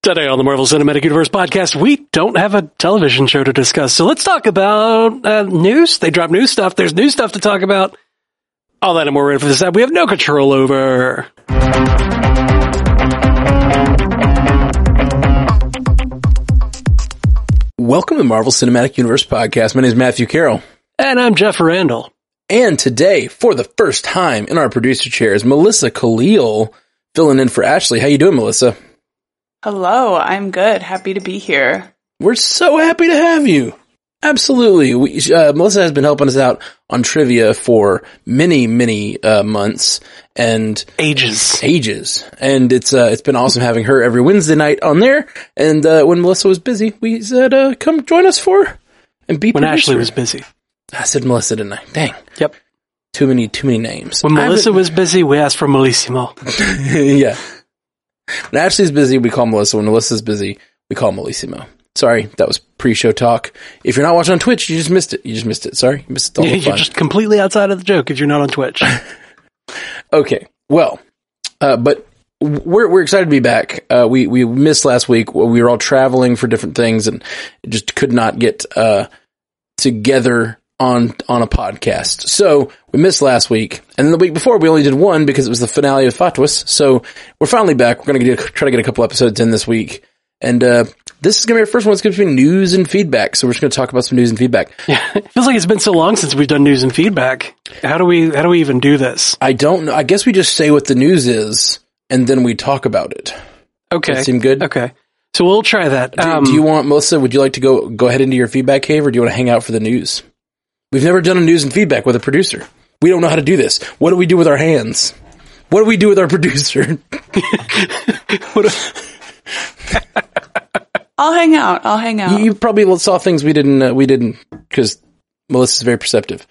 Today on the Marvel Cinematic Universe podcast, we don't have a television show to discuss. So let's talk about uh, news. They drop new stuff. There's new stuff to talk about. All that and more this app we have no control over. Welcome to Marvel Cinematic Universe podcast. My name is Matthew Carroll. And I'm Jeff Randall. And today, for the first time in our producer chair, is Melissa Khalil filling in for Ashley. How you doing, Melissa? Hello, I'm good. Happy to be here. We're so happy to have you. Absolutely. We, uh, Melissa has been helping us out on trivia for many, many uh, months and Ages. ages, and it's uh, it's been awesome having her every Wednesday night on there. And uh, when Melissa was busy, we said, uh, "Come join us for and be." When producer. Ashley was busy. I said Melissa, didn't I? Dang, Yep. too many, too many names. When Melissa was busy, we asked for Melissimo. yeah. When Ashley's busy, we call Melissa. When Melissa's busy, we call Melissimo. Sorry, that was pre-show talk. If you're not watching on Twitch, you just missed it. You just missed it. Sorry, you missed all the You're just completely outside of the joke if you're not on Twitch. Okay, well, uh, but we're we're excited to be back. Uh, we we missed last week. We were all traveling for different things and just could not get uh, together on on a podcast. So we missed last week, and then the week before we only did one because it was the finale of FATWS. So we're finally back. We're gonna get, try to get a couple episodes in this week, and uh, this is gonna be our first one. It's gonna be news and feedback. So we're just gonna talk about some news and feedback. Yeah, it feels like it's been so long since we've done news and feedback. How do we how do we even do this? I don't know. I guess we just say what the news is, and then we talk about it. Okay. Does that seem good? Okay. So we'll try that. Do, Um, do you want Melissa? Would you like to go go ahead into your feedback cave, or do you want to hang out for the news? We've never done a news and feedback with a producer. We don't know how to do this. What do we do with our hands? What do we do with our producer? I'll hang out. I'll hang out. you, you probably saw things we didn't. Uh, we didn't because Melissa's very perceptive.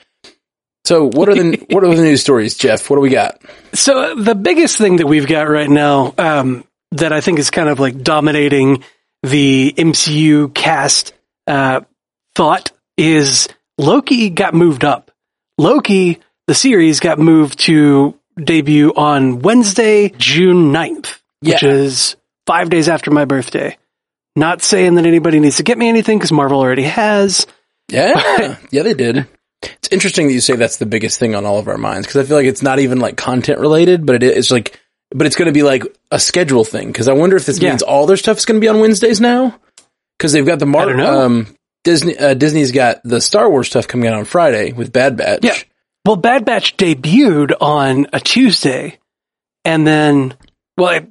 So what are the what are the news stories, Jeff? What do we got? So uh, the biggest thing that we've got right now, um, that I think is kind of like dominating the MCU cast uh, thought is Loki got moved up. Loki, the series, got moved to debut on Wednesday, June 9th, which is five days after my birthday. Not saying that anybody needs to get me anything because Marvel already has. Yeah, yeah, they did. It's interesting that you say that's the biggest thing on all of our minds because I feel like it's not even like content related, but it is like, but it's going to be like a schedule thing. Because I wonder if this Yeah. means all their stuff is going to be on Wednesdays now. Because they've got the Mar- I don't know. um Disney uh, Disney's got the Star Wars stuff coming out on Friday with Bad Batch. Yeah. Well, Bad Batch debuted on a Tuesday, and then, well, it,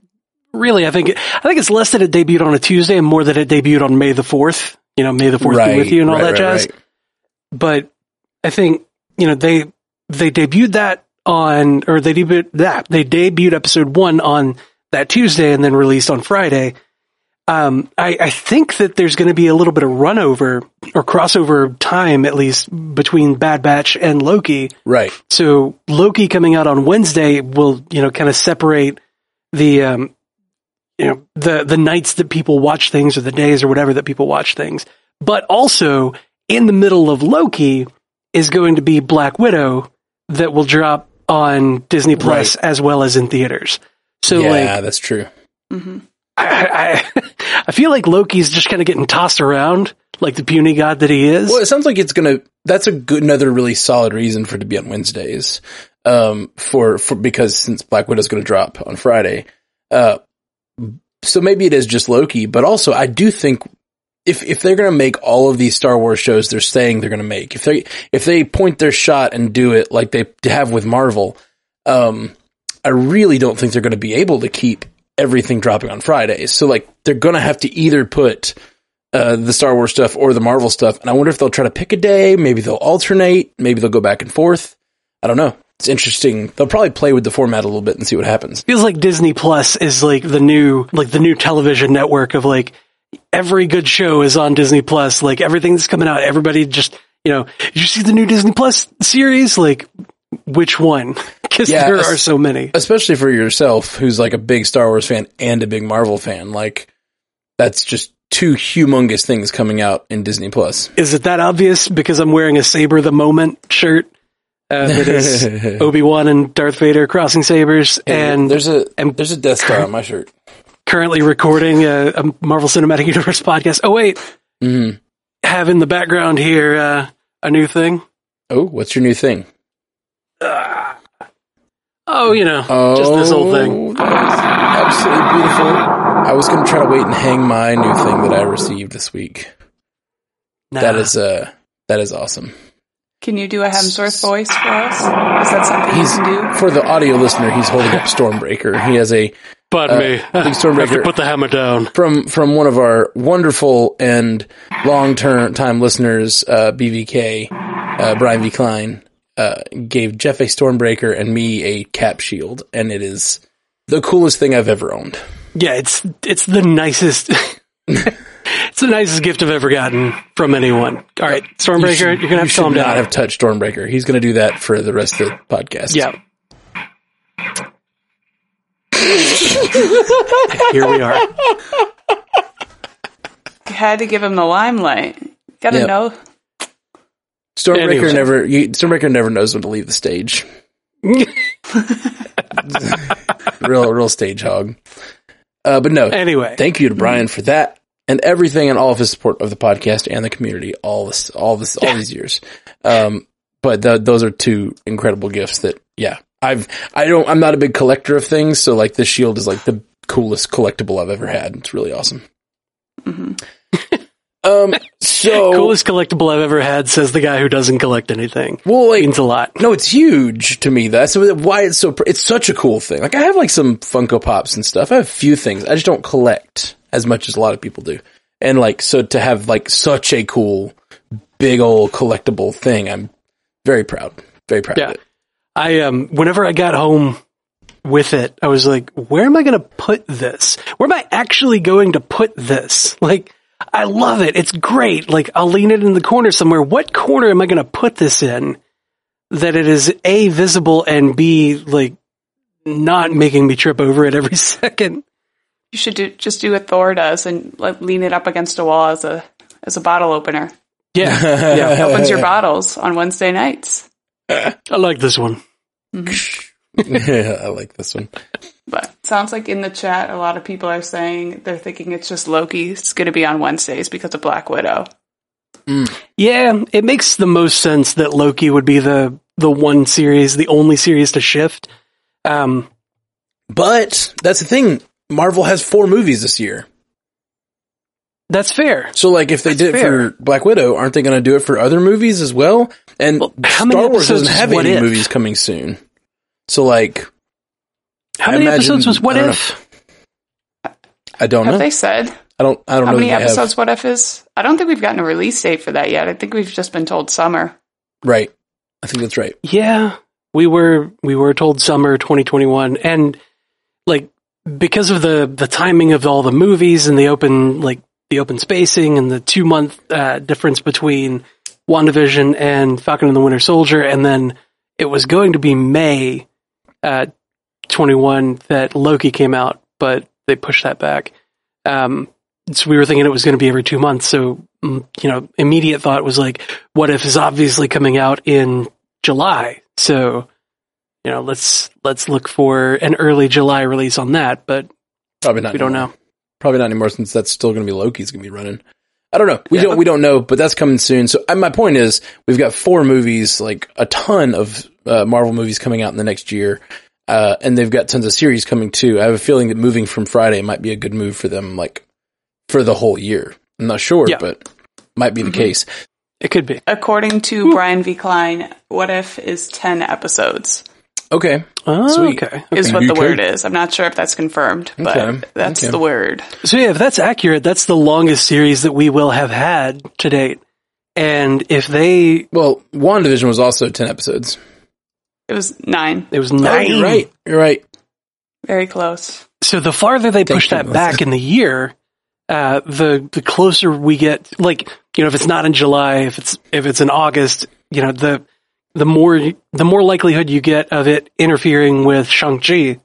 really, I think I think it's less that it debuted on a Tuesday and more that it debuted on May the fourth. You know, May the fourth be with you and all right, that right, jazz. right. But I think you know they they debuted that on or they debuted that they debuted episode one on that Tuesday and then released on Friday. Um, I, I think that there's going to be a little bit of run over or crossover time at least between Bad Batch and Loki. Right. So Loki coming out on Wednesday will, you know, kind of separate the, um, you know, the, the nights that people watch things or the days or whatever that people watch things. But also in the middle of Loki is going to be Black Widow that will drop on Disney Plus as well as in theaters. So yeah, like, that's true. hmm I, I, feel like Loki's just kind of getting tossed around like the puny god that he is. Well, it sounds like it's gonna. That's a good, another really solid reason for it to be on Wednesdays. Um, for for because since Black Widow's gonna drop on Friday, uh, so maybe it is just Loki, but also I do think if if they're gonna make all of these Star Wars shows they're saying they're gonna make, if they if they point their shot and do it like they have with Marvel, um, I really don't think they're gonna be able to keep everything dropping on Fridays. So like they're gonna have to either put uh, the Star Wars stuff or the Marvel stuff. And I wonder if they'll try to pick a day. Maybe they'll alternate. Maybe they'll go back and forth. I don't know. It's interesting. They'll probably play with the format a little bit and see what happens. feels like Disney Plus is like the new like the new television network of like every good show is on Disney Plus. Like everything that's coming out, everybody just you know, you see the new Disney Plus series? Like which one? Because Yeah, there are so many. Especially for yourself, who's like a big Star Wars fan and a big Marvel fan. Like that's just two humongous things coming out in Disney Plus. Is it that obvious? Because I'm wearing a Saber the Moment shirt. Uh, that is Obi Wan and Darth Vader crossing sabers, and there's a and- there's a Death Star on my shirt. currently recording a, a Marvel Cinematic Universe podcast. Oh wait, Mhm. have in the background here uh, a new thing. Oh, what's your new thing? Ah. Oh, you know, Oh, just this whole thing. absolutely beautiful. I was going to try to wait and hang my new thing that I received this week. Nah. That is uh that is awesome. Can you do a Hemsworth voice for us? Is that something He's you can do? for the audio listener. He's holding up Stormbreaker. He has a Pardon uh, me. big I have Stormbreaker. to put the hammer down. from from one of our wonderful and long term time listeners, uh, BVK, uh, Brian V. Klein, uh, gave Jeff a Stormbreaker and me a cap shield, and it is the coolest thing I've ever owned. Yeah, it's it's the nicest. it's the nicest gift I've ever gotten from anyone. All right, Stormbreaker, You should- you're gonna have you to calm should not have touched Stormbreaker. He's going to do that for the rest of the podcast. yeah. Here we are. You had to give him the limelight. Gotta Yep. know. Stormbreaker Anyway. never. You, Stormbreaker never knows when to leave the stage. real, real stage hog. Uh, but no, anyway, thank you to Brian for that and everything and all of his support of the podcast and the community all this, all this, all these years. Um, but th- those are two incredible gifts that, yeah, I've, I don't, I'm not a big collector of things. So like this shield is like the coolest collectible I've ever had. It's really awesome. Mhm. Um, so, coolest collectible I've ever had says the guy who doesn't collect anything. well, like, Means a lot. No, it's huge to me. That's why it's so. pr- It's such a cool thing. Like I have like some Funko Pops and stuff. I have a few things. I just don't collect as much as a lot of people do. And like so to have like such a cool, big old collectible thing, I'm very proud. Very proud Yeah. of it. I um whenever I got home with it, I was like, where am I going to put this? Where am I actually going to put this? Like I love it. It's great. Like I'll lean it in the corner somewhere. What corner am I going to put this in that it is A visible and B like not making me trip over it every second? You should do just do what Thor does and like lean it up against a wall as a as a bottle opener. Yeah. yeah. Opens your bottles on Wednesday nights. I like this one. Mm-hmm. yeah, I like this one. But sounds like in the chat, a lot of people are saying they're thinking it's just Loki. It's going to be on Wednesdays because of Black Widow. Yeah, it makes the most sense that Loki would be the the one series, the only series to shift. Um But that's the thing. Marvel has four movies this year. that's fair. So like if they That's did it fair. for Black Widow, aren't they going to do it for other movies as well? And Well, how many Star Wars doesn't have any If? movies coming soon. So like How I many imagine- episodes was What I don't If? I don't Have know. they said I don't. I don't know. how many that they have- episodes What If is? I don't think we've gotten a release date for that yet. I think we've just been told summer. Right. I think that's right. Yeah, we were we were told summer 2021, and like because of the the timing of all the movies and the open like the open spacing and the two month uh, difference between WandaVision and Falcon and the Winter Soldier, and then it was going to be May uh, 21 that Loki came out, but they pushed that back. Um, so we were thinking it was going to be every two months. So, mm, you know, immediate thought was like, what if is obviously coming out in July? So, you know, let's, let's look for an early July release on that, but Probably not. we don't know. Probably not anymore since that's still going to be Loki's going to be running. I don't know. We Yeah. don't. We don't know, but that's coming soon. So my point is, we've got four movies, like a ton of uh, Marvel movies coming out in the next year, uh, and they've got tons of series coming too. I have a feeling that moving from Friday might be a good move for them, like for the whole year. I'm not sure, Yeah. but might be the case. It could be. According to Brian V. Klein, What If is 10 episodes, Okay. Oh, Sweet. okay. is okay. what You the could- word is. I'm not sure if that's confirmed, but Okay. that's Okay. the word. So yeah, if that's accurate, that's the longest series that we will have had to date. And if they, Well, WandaVision was also ten episodes. It was nine. it was Oh, nine. you're right. You're right. Very close. So the farther they Thank push that back in the year, uh, the the closer we get. Like you know, if it's not in July, if it's if it's in August, you know the the more the more likelihood you get of it interfering with Shang Chi.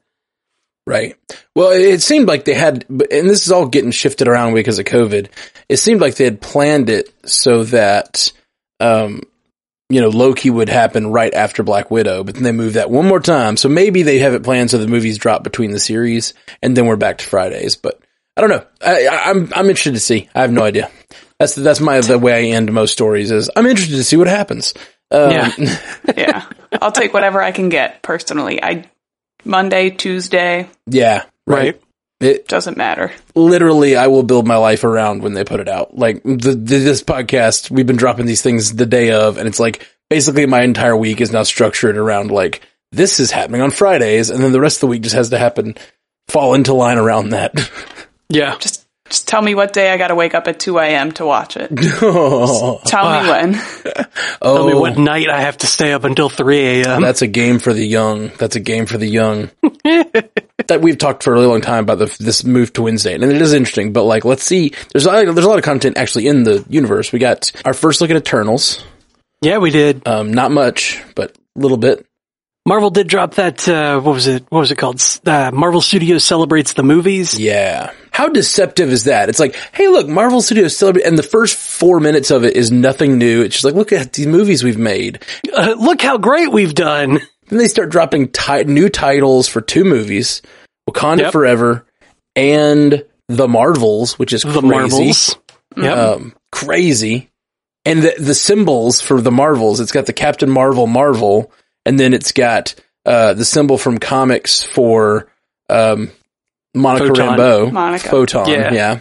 Right. Well, it it seemed like they had, and this is all getting shifted around because of COVID. It seemed like they had planned it so that, um, you know, Loki would happen right after Black Widow, but then they move that one more time. So maybe they have it planned so the movies drop between the series and then we're back to Fridays. But I don't know. I, I, I'm I'm interested to see. I have no idea. That's that's my the way I end most stories is I'm interested to see what happens. Um, Yeah. yeah. I'll take whatever I can get personally. I Monday, Tuesday, yeah, right. Right. It, doesn't matter. literally I will build my life around when they put it out. Like the, the, this podcast, we've been dropping these things the day of, and it's like basically my entire week is now structured around like this is happening on Fridays, and then the rest of the week just has to happen, fall into line around that. Yeah. Just just tell me what day I got to wake up at 2 a.m. to watch it. oh, Tell me when. Tell me what night I have to stay up until 3 a.m. that's a game for the young. That's a game for the young. that we've talked for a really long time about the, this move to Wednesday, and it is interesting. But like, let's see. There's a, lot- there's a lot of content actually in the universe. We got our first look at Eternals. Yeah, we did. Um, not much, but a little bit. Marvel did drop that, uh, what was it? What was it called? Uh, Marvel Studios celebrates the movies. Yeah. How deceptive is that? It's like, hey, look, Marvel Studios celebrate, and the first four minutes of it is nothing new. It's just like, look at these movies we've made. Uh, look how great we've done. Then they start dropping ti- new titles for two movies, Wakanda Yep. Forever and The Marvels, which is The crazy. Marvels. Yep. Um, crazy. And the, the symbols for the Marvels, it's got the Captain Marvel Marvel, and then it's got, uh, the symbol from comics for, um, Monica Photon. Rambeau. Monica. Photon. Yeah. Yeah.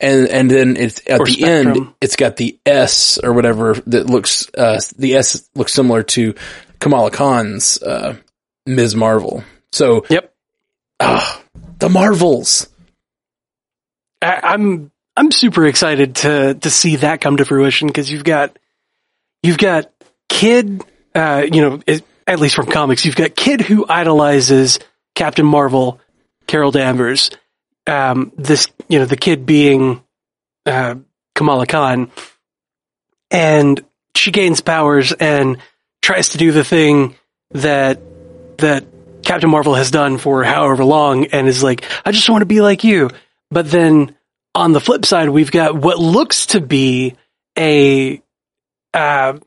And, and then it's at Or the Spectrum. end, it's got the S or whatever that looks, uh, the S looks similar to Kamala Khan's, uh, Ms. Marvel. So, Yep. ah, the Marvels. I, I'm I'm super excited to to see that come to fruition because you've got you've got kid, uh, you know, it, at least from comics, you've got kid who idolizes Captain Marvel, Carol Danvers. Um, this you know the kid being uh, Kamala Khan, and she gains powers and tries to do the thing that that Captain Marvel has done for however long, and is like, I just want to be like you. But then on the flip side, we've got what looks to be a uh,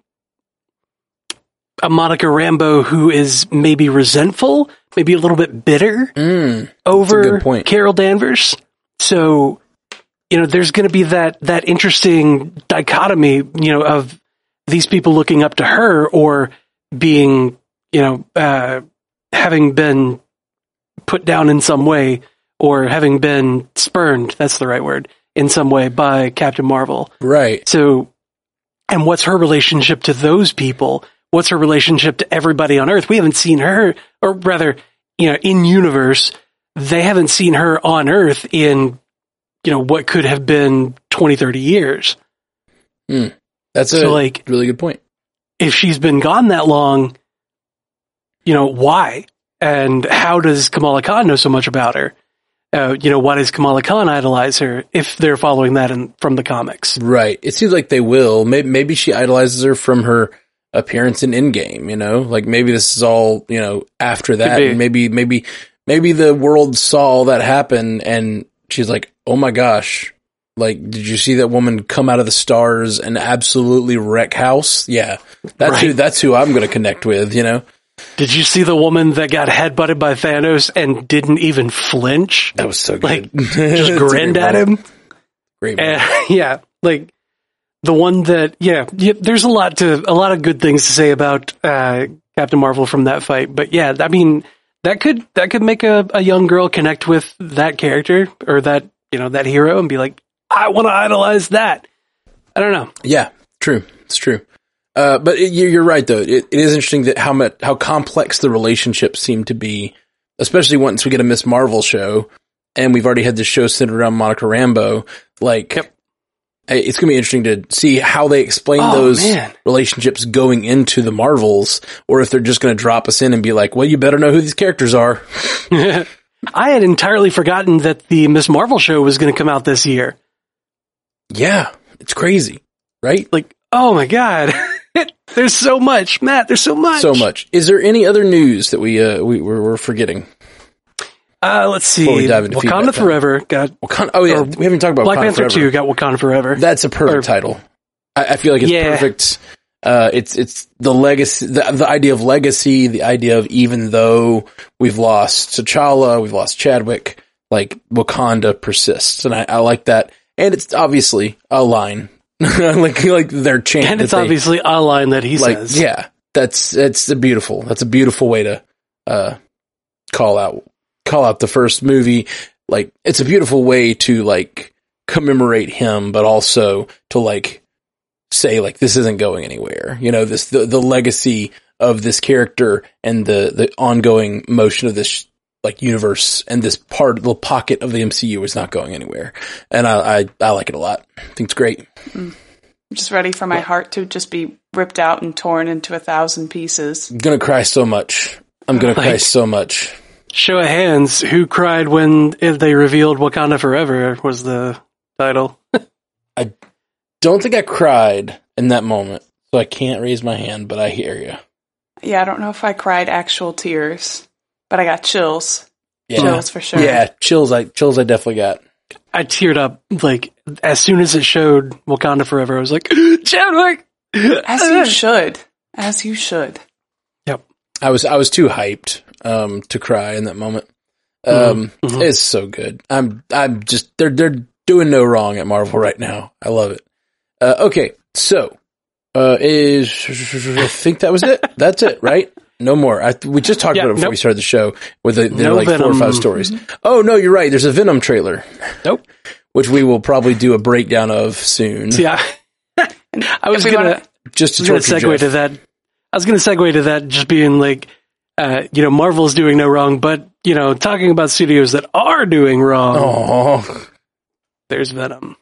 a Monica Rambeau who is maybe resentful, maybe a little bit bitter Mm. over. Carol Danvers. So, you know, there's going to be that that interesting dichotomy, you know, of these people looking up to her or being, you know, uh, having been put down in some way or having been spurned. That's the right word in some way by Captain Marvel. Right. So, and what's her relationship to those people? What's her relationship to everybody on Earth? We haven't seen her, or rather, you know, in universe, they haven't seen her on Earth in, you know, what could have been 20, 30 years. That's a So, like, really good point. if she's been gone that long, you know, why? And how does Kamala Khan know so much about her? Uh, you know, why does Kamala Khan idolize her if they're following that in, from the comics? Right. It seems like they will. Maybe, maybe she idolizes her from her appearance in Endgame, you know? Like maybe this is all, you know, after that. And maybe, maybe, maybe the world saw all that happen and she's like, oh my gosh. Like, did you see that woman come out of the stars and absolutely wreck house? Yeah. That's who, that's who I'm going to connect with, you know? Did you see the woman that got headbutted by Thanos and didn't even flinch? That was so good. Like, Just grinned at him? Great. moment. Uh, yeah, like the one that, yeah, yeah, there's a lot to, a lot of good things to say about uh, Captain Marvel from that fight. But yeah, I mean, that could, that could make a, a young girl connect with that character or that, you know, that hero and be like, I want to idolize that. I don't know. Yeah, true. It's true. Uh, but it, you're, right though. It, it is interesting that how much how complex the relationships seem to be, especially once we get a Miss Marvel show, and we've already had this show centered around Monica Rambeau. Like, Yep. It's gonna be interesting to see how they explain Oh, those man. relationships going into the Marvels, or if they're just gonna drop us in and be like, "Well, you better know who these characters are." I had entirely forgotten that the Miss Marvel show was going to come out this year. Yeah, it's crazy, right? Like, oh my God. there's so much, Matt. There's so much. So much. Is there any other news that we uh we we're, we're forgetting? Uh, let's see. Before we dive into Wakanda time. Forever got Wakanda, oh yeah, we haven't talked about Black Wakanda Panther Forever. 2 got Wakanda Forever. That's a perfect Or- title. I, I feel like it's Yeah. perfect. Uh, it's, it's the legacy, the, the idea of legacy, the idea of even though we've lost T'Challa, we've lost Chadwick, like Wakanda persists. And I, I like that. And it's obviously a line. like, like their chant. And it's they- obviously a line that he like, says. yeah, that's, it's a beautiful, that's a beautiful way to, uh, call out, call out the first movie. Like, it's a beautiful way to like commemorate him, but also to like say like this isn't going anywhere. You know, this, the, the legacy of this character and the, the ongoing motion of this like universe and this part, little pocket of the MCU is not going anywhere. And I, I, I like it a lot. I think it's great. I'm just ready for my heart to just be ripped out and torn into a thousand pieces. I'm gonna cry so much. I'm gonna cry so much. Show of hands, who cried when they revealed Wakanda Forever was the title. I don't think I cried in that moment, so I can't raise my hand, but I hear you. Yeah, I don't know if I cried actual tears, but I got chills. Yeah, Chills for sure. yeah, chills. I chills. I definitely got. I teared up like as soon as it showed Wakanda Forever. I was like, Chadwick. As you should. As you should. I was I was too hyped um to cry in that moment. Um, Mhm. it's so good. I'm I'm just they're they're doing no wrong at Marvel right now. I love it. Uh, okay, so uh, is I think that was it. That's it, right? No more. I, we just talked Yeah, about it before nope. we started the show with the, No like four or five stories. Oh no, you're right. There's a Venom trailer, Nope. which we will probably do a breakdown of soon. Yeah. I was gonna, wanna- Just to gonna segue Jeff. to that. I was gonna segue to that just being like, uh, you know, Marvel's doing no wrong, but you know, talking about studios that are doing wrong. Oh, There's Venom.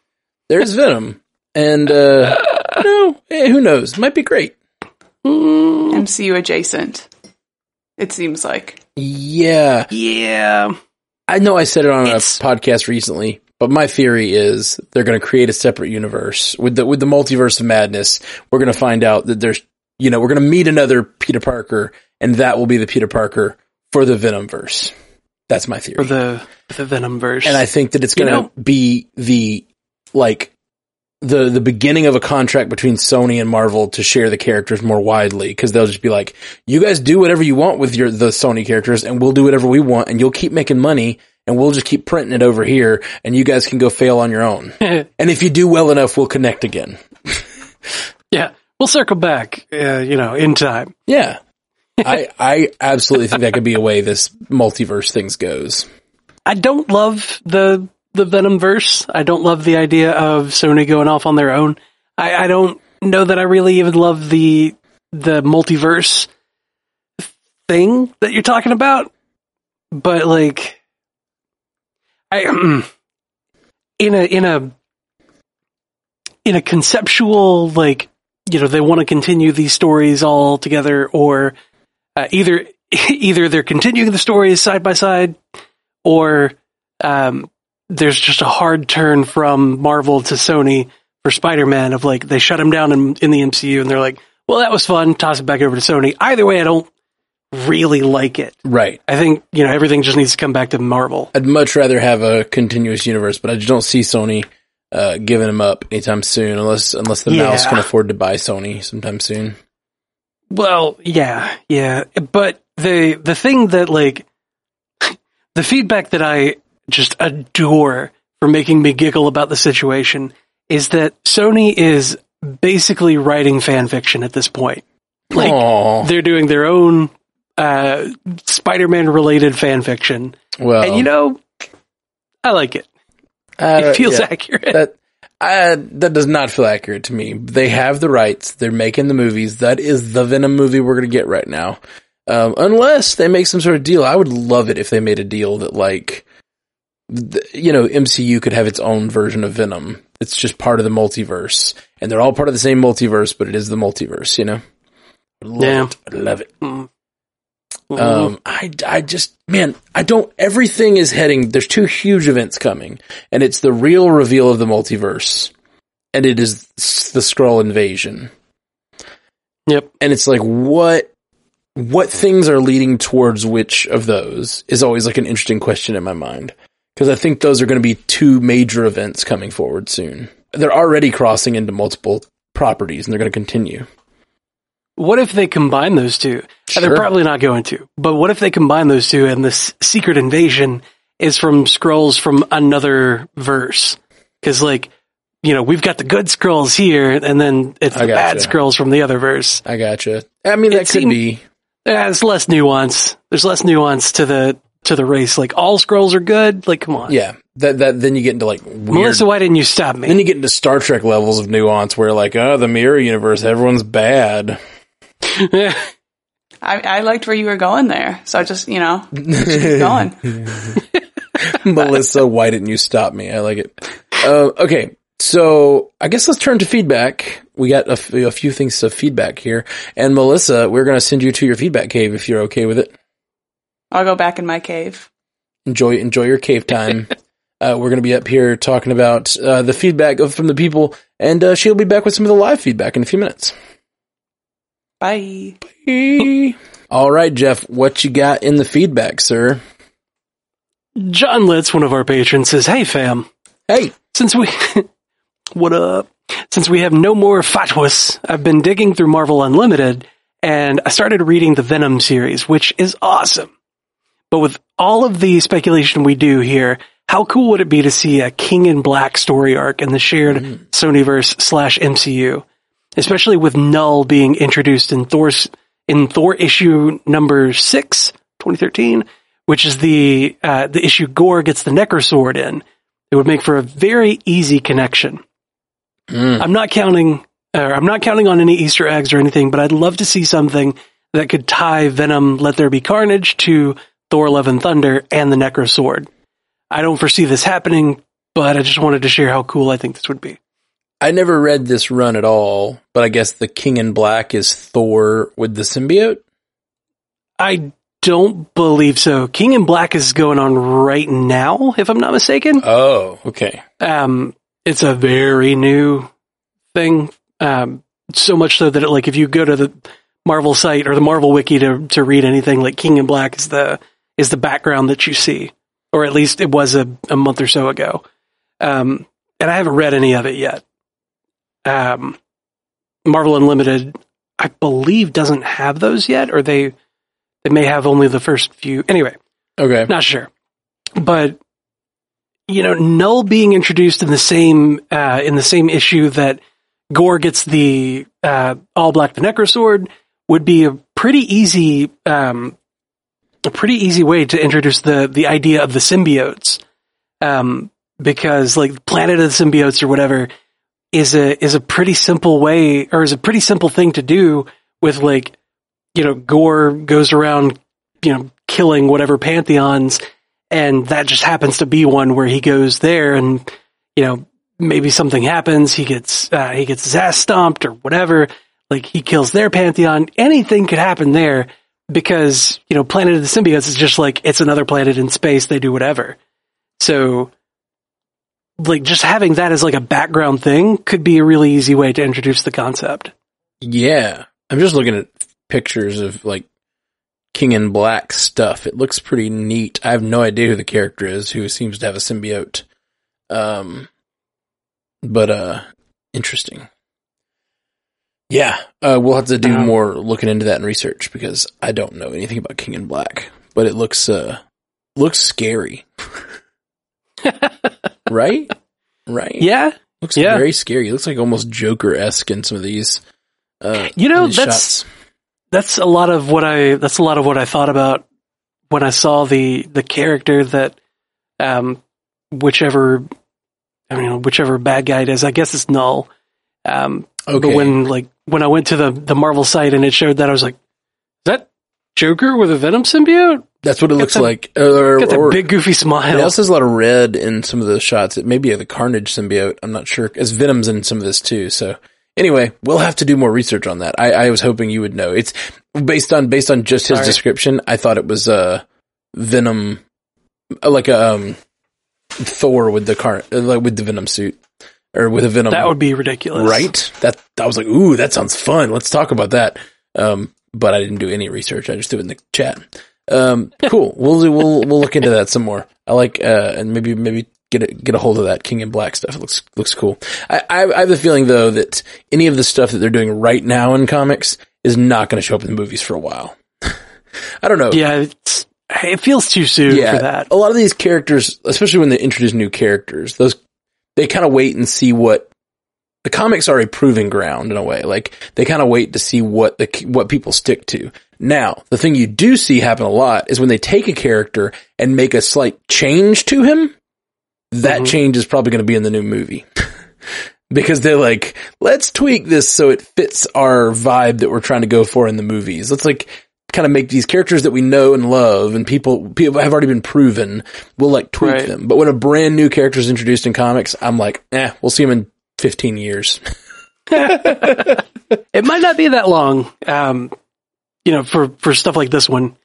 there's Venom, and uh, no, eh, who knows? Might be great. Mm, MCU adjacent. It seems like. Yeah, yeah. I know I said it on It's- a podcast recently, but my theory is they're going to create a separate universe with the with the multiverse of madness. We're going to find out that there's, you know, we're going to meet another Peter Parker, and that will be the Peter Parker for the Venom verse. That's my theory, For the the Venom verse. and I think that it's going to be the like the the beginning of a contract between Sony and Marvel to share the characters more widely because they'll just be like, you guys do whatever you want with your the Sony characters, and we'll do whatever we want, and you'll keep making money, and we'll just keep printing it over here, and you guys can go fail on your own. and if you do well enough, we'll connect again. yeah, we'll circle back. Uh, you know, in time. Yeah. I I absolutely think that could be a way this multiverse things goes. I don't love the the Venom verse. I don't love the idea of Sony going off on their own. I, I don't know that I really even love the the multiverse thing that you're talking about. But like, I in a in a in a conceptual like you know they want to continue these stories all together or uh, either either they're continuing the stories side by side or um, there's just a hard turn from Marvel to Sony for Spider-Man of like they shut him down in, in the MCU and they're like, well, that was fun. Toss it back over to Sony. Either way, I don't really like it. Right. I think you know everything just needs to come back to Marvel. I'd much rather have a continuous universe, but I just don't see Sony uh, giving them up anytime soon, unless unless the Yeah. mouse can afford to buy Sony sometime soon. Well, yeah, yeah, but the the thing that like the feedback that I just adore for making me giggle about the situation is that Sony is basically writing fan fiction at this point. Like Aw. they're doing their own uh, Spider-Man related fan fiction, well, and you know, I like it. Uh, It feels yeah, accurate. that uh, that does not feel accurate to me. They have the rights. They're making the movies. That is the Venom movie we're going to get right now. Um, unless they make some sort of deal, I would love it if they made a deal that like, th- you know, MCU could have its own version of Venom. It's just part of the multiverse, and they're all part of the same multiverse, but it is the multiverse. You know, love Yeah. it. I love it. Mm. Um, I, I just, man, I don't, everything is heading, there's two huge events coming, and it's the real reveal of the multiverse, and it is the Skrull invasion. yep. And it's like, what, what things are leading towards which of those is always like an interesting question in my mind. Cause I think those are going to be two major events coming forward soon. They're already crossing into multiple properties and they're going to continue. What if they combine those two? Sure. They're probably not going to, but what if they combine those two and this secret invasion is from Skrulls from another verse? Cause like, you know, we've got the good Skrulls here and then it's the bad Skrulls from the other verse. I gotcha. I mean, that It could seemed- be. Yeah, it's less nuance. There's less nuance to the, to the race. Like all Skrulls are good. Like, come on. Yeah. That, that, then you get into like weird. Melissa, why didn't you stop me? then you get into Star Trek levels of nuance where like, oh, the mirror universe, everyone's bad. I, I liked where you were going there, so I just you know just keep going. Melissa, why didn't you stop me? I like it. Uh, okay. So I guess let's turn to feedback. We got a, f- a few things of feedback here. And Melissa, we're going to send you to your feedback cave if you're okay with it. I'll go back in my cave. enjoy enjoy your cave time. uh, we're going to be up here talking about uh, the feedback of, from the people, and uh, she'll be back with some of the live feedback in a few minutes. Bye. Bye. All right, Jeff, what you got in the feedback, sir? John Litz, one of our patrons, says, Hey fam, Hey, since we, what up? Since we have no more FATWS, I've been digging through Marvel Unlimited and I started reading the Venom series, which is awesome. But with all of the speculation we do here, how cool would it be to see a King in Black story arc in the shared mm. Sonyverse slash MCU? Especially with Knull being introduced in Thor's, in Thor issue number six, 2013, which is the, uh, the issue Gorr gets the Necrosword in. It would make for a very easy connection. Mm. I'm not counting, or I'm not counting on any Easter eggs or anything, but I'd love to see something that could tie Venom Let There Be Carnage to Thor Love and Thunder and the Necro Sword. I don't foresee this happening, but I just wanted to share how cool I think this would be. I never read this run at all, but I guess the King in Black is Thor with the symbiote. I don't believe so. King in Black is going on right now, if I'm not mistaken. Oh, okay. Um, it's a very new thing. Um, so much so that it, like if you go to the Marvel site or the Marvel wiki to to read anything, like King in Black is the is the background that you see, or at least it was a, a month or so ago. Um, and I haven't read any of it yet. Um, Marvel Unlimited, I believe, doesn't have those yet, or they they may have only the first few. Anyway, Okay. not sure, but you know, Knull being introduced in the same uh, in the same issue that Gorr gets the uh, all black the Necrosword would be a pretty easy um, a pretty easy way to introduce the the idea of the symbiotes, um, because like Planet of the Symbiotes or whatever is a is a pretty simple way or is a pretty simple thing to do with like you know Gorr goes around you know killing whatever pantheons and that just happens to be one where he goes there and you know maybe something happens he gets uh, he gets his ass stomped or whatever like he kills their pantheon anything could happen there because you know planet of the symbiotes is just like it's another planet in space they do whatever. So like just having that as like a background thing could be a really easy way to introduce the concept Yeah. I'm just looking at pictures of like King in Black stuff. It looks pretty neat. I have no idea who the character is who seems to have a symbiote. Um, but, uh, interesting. Yeah. Uh, we'll have to do Um, more looking into that and research because I don't know anything about King in Black, but it looks, uh, looks scary. right? Right? yeah Looks Yeah. very scary. It looks like almost Joker esque in some of these. Uh, You know, these that's- shots. that's a lot of what I that's a lot of what I thought about when I saw the the character that um whichever I mean whichever bad guy it is I guess it's Knull um okay. but when like when I went to the the Marvel site and it showed that I was like is that Joker with a Venom symbiote that's what it looks like. Or, got that or- big goofy it smile also has a lot of red in some of the shots. It may be the Carnage symbiote. I'm not sure. As Venom's in some of this too. So anyway, we'll have to do more research on that. I, I was hoping you would know. It's based on based on just his Sorry. description. I thought it was uh Venom, uh, like a um, Thor with the car, uh, like with the Venom suit or with a Venom. that would be ridiculous right? That I was like, ooh, that sounds fun. Let's talk about that. Um, but I didn't do any research. I just threw it in the chat. Um, cool. we'll do, we'll we'll look into that some more. I like uh, and maybe maybe get a, get a hold of that King in Black stuff. It looks looks cool. I, I I have the feeling though that any of the stuff that they're doing right now in comics is not going to show up in the movies for a while. I don't know. Yeah, it's, it feels too soon for that. A lot of these characters, especially when they introduce new characters, those they kind of wait and see what the comics are a proving ground in a way. Like they kind of wait to see what the what people stick to. Now, the thing you do see happen a lot is when they take a character and make a slight change to him. That Mhm. change is probably going to be in the new movie. because they're like, let's tweak this so it fits our vibe that we're trying to go for in the movies. Let's like kind of make these characters that we know and love and people people have already been proven. We'll like tweak Right. them. But when a brand new character is introduced in comics, I'm like, eh, we'll see him in 15 years. It might not be that long, um, you know, for, for stuff like this one.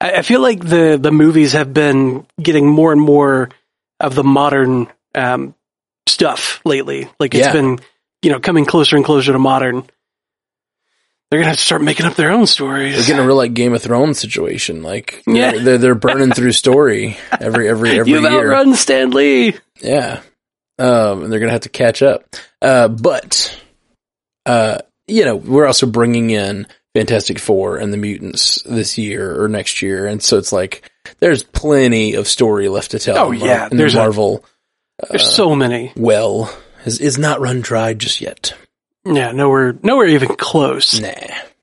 I, I feel like the, the movies have been getting more and more of the modern um, stuff lately. Like it's Yeah. been, you know, coming closer and closer to modern. They're gonna have to start making up their own They're getting a real like Game of Thrones situation. Like, Yeah. they're, they're, they're burning through story every, every, every You've year. outrun Stan Lee. Yeah. Um, and they're going to have to catch up. Uh, but, uh, you know, we're also bringing in Fantastic Four and the mutants this year or next year. And so it's like, there's plenty of story left to tell. Oh, yeah, In there's the a- Marvel There's so many. well is, is not run dry just yet. Yeah, nowhere, nowhere even close. Nah.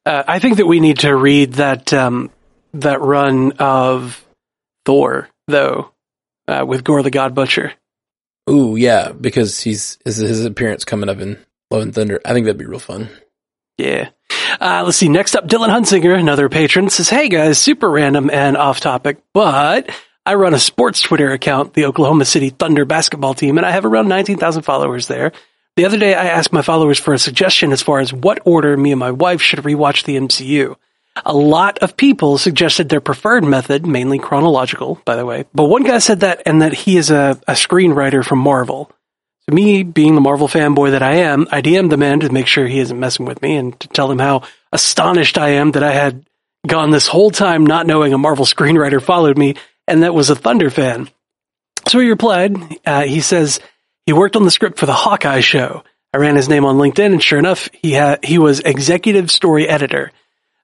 Uh, I think that we need to read that um, that run of Thor, though, uh, with Gorr the God Butcher. Ooh, yeah, because he's, his, his appearance coming up in Love and Thunder. I think that'd be real fun. Yeah. Uh, let's see. Next up, Dylan Hunsinger, another patron, says, Hey guys, super random and off topic, but I run a sports Twitter account, the Oklahoma City Thunder basketball team, and I have around 19,000 followers there. The other day, I asked my followers for a suggestion as far as what order me and my wife should rewatch the MCU. A lot of people suggested their preferred method, mainly chronological, by the way. But one guy said that and that he is a, a screenwriter from Marvel. Me, being the Marvel fanboy that I am, I DM'd the man to make sure he isn't messing with me and to tell him how astonished I am that I had gone this whole time not knowing a Marvel screenwriter followed me and that was a Thunder fan. So he replied, uh, he says he worked on the script for the Hawkeye show. I ran his name on LinkedIn and sure enough, he he was executive story editor.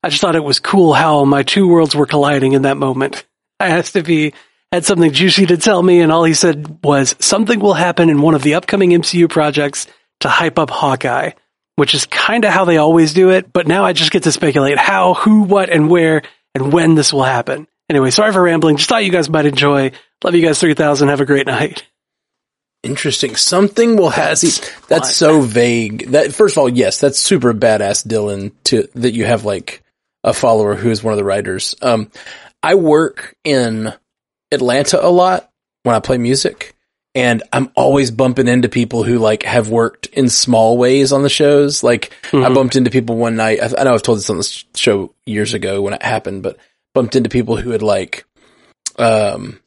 I just thought it was cool how my two worlds were colliding in that moment. I asked if he had something juicy to tell me and all he said was something will happen in one of the upcoming MCU projects to hype up Hawkeye, which is kind of how they always do it. But now I just get to speculate how, who, what, and where and when this will happen. Anyway, sorry for rambling. Just thought you guys might enjoy. Love you guys 3000. Have a great night. Interesting. Something will have. That's see, That's so vague. That first of all, yes, that's super badass, Dylan. To that you have like a follower who is one of the writers. Um, I work in Atlanta a lot when I play music, and I'm always bumping into people who like have worked in small ways on the shows. Like I Mhm. bumped into people one night. I, I know I've told this on the show years ago when it happened, but bumped into people who had like, um,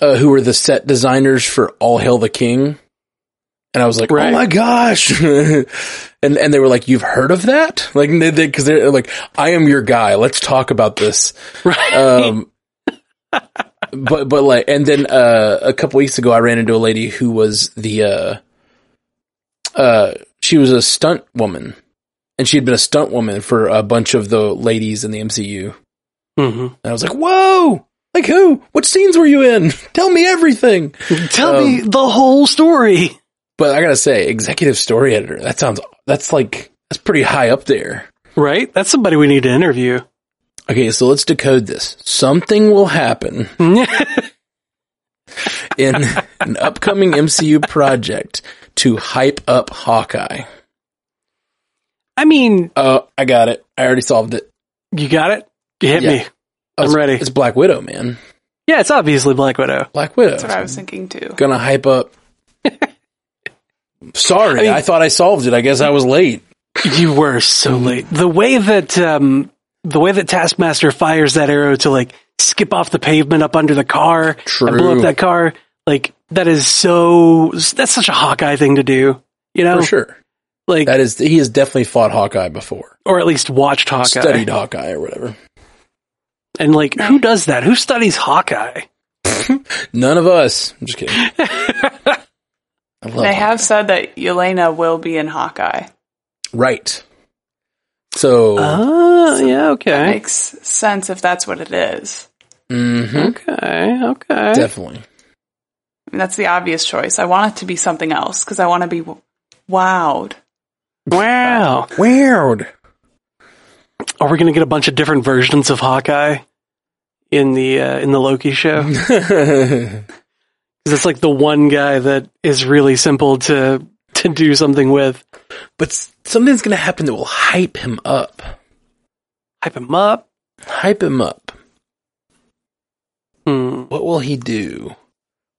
uh, who were the set designers for All Hail the King. And I was like, Right. oh my gosh. and, and they were like, you've heard of that? Like, they, they, cause they're like, I am your guy. Let's talk about this. Right. Um, but, but like, and then, uh, a couple weeks ago, I ran into a lady who was the, uh, uh, she was a stunt woman and she had been a stunt woman for a bunch of the ladies in the MCU. hmm And I was like, whoa, like who? What scenes were you in? Tell me everything. Tell Um, me the whole story. But I gotta say, executive story editor, that sounds, that's like, that's pretty high up there. Right? That's somebody we need to interview. Okay, so let's decode this. Something will happen in an upcoming MCU project to hype up Hawkeye. I mean, Oh, I got it. I already solved it. you got it? You hit Yeah. me. Oh, I'm it's- ready. It's Black Widow, man. Yeah, it's obviously Black Widow. Black Widow. That's what I was thinking too. Gonna hype up. Sorry, I mean- I thought I solved it. I guess I was late. You were so late. The way that um the way that Taskmaster fires that arrow to like skip off the pavement up under the car and blow up that car, like that is so that's such a Hawkeye thing to do. You know? For sure. Like That is, he has definitely fought Hawkeye before. or at least watched Hawkeye. Studied Hawkeye or whatever. And like who does that? Who studies Hawkeye? None of us. I'm just kidding. I love They Hawkeye. have said that Yelena will be in Hawkeye. Right. So, Oh, yeah, okay. Makes sense if that's what it is. mhm, Okay, okay. definitely. I mean, that's the obvious choice. I want it to be something else because I want to be w- wowed. Wow. Weird. Are we going to get a bunch of different versions of Hawkeye in the uh, in the Loki show? Because it's like the one guy that is really simple to to do something with. but s- something's going to happen that will hype him up. Hype him up. Hype him up. Hmm. What will he do?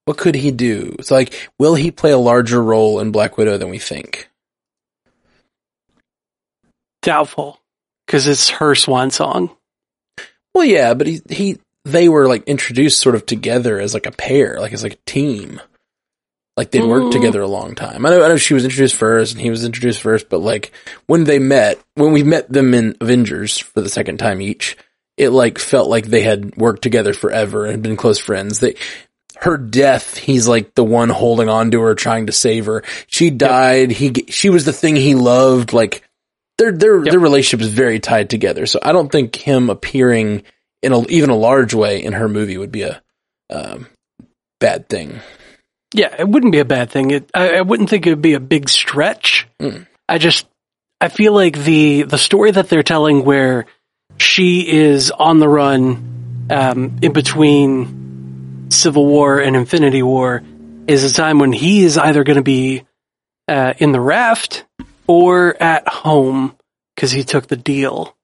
What could he do? It's like, will he play a larger role in Black Widow than we think? Doubtful. Because it's her swan song. Well, yeah, but he, he, they were like introduced sort of together as like a pair, like as like a team. Like they'd worked Mm. together a long time. I know, I know she was introduced first and he was introduced first, but like when they met, when we met them in Avengers for the second time each, it like felt like they had worked together forever and been close friends. They, her death, he's like the one holding on to her, trying to save her. She died. He, she was the thing he loved. Like their, their, Yep. their relationship is very tied together. So I don't think him appearing in a, even a large way in her movie would be a, um, bad thing. Yeah, it wouldn't be a bad thing. It, I, I wouldn't think it would be a big stretch. Mm. I just, I feel like the the story that they're telling, where she is on the run um, in between Civil War and Infinity War, is a time when he is either going to be uh, in the raft or at home because he took the deal.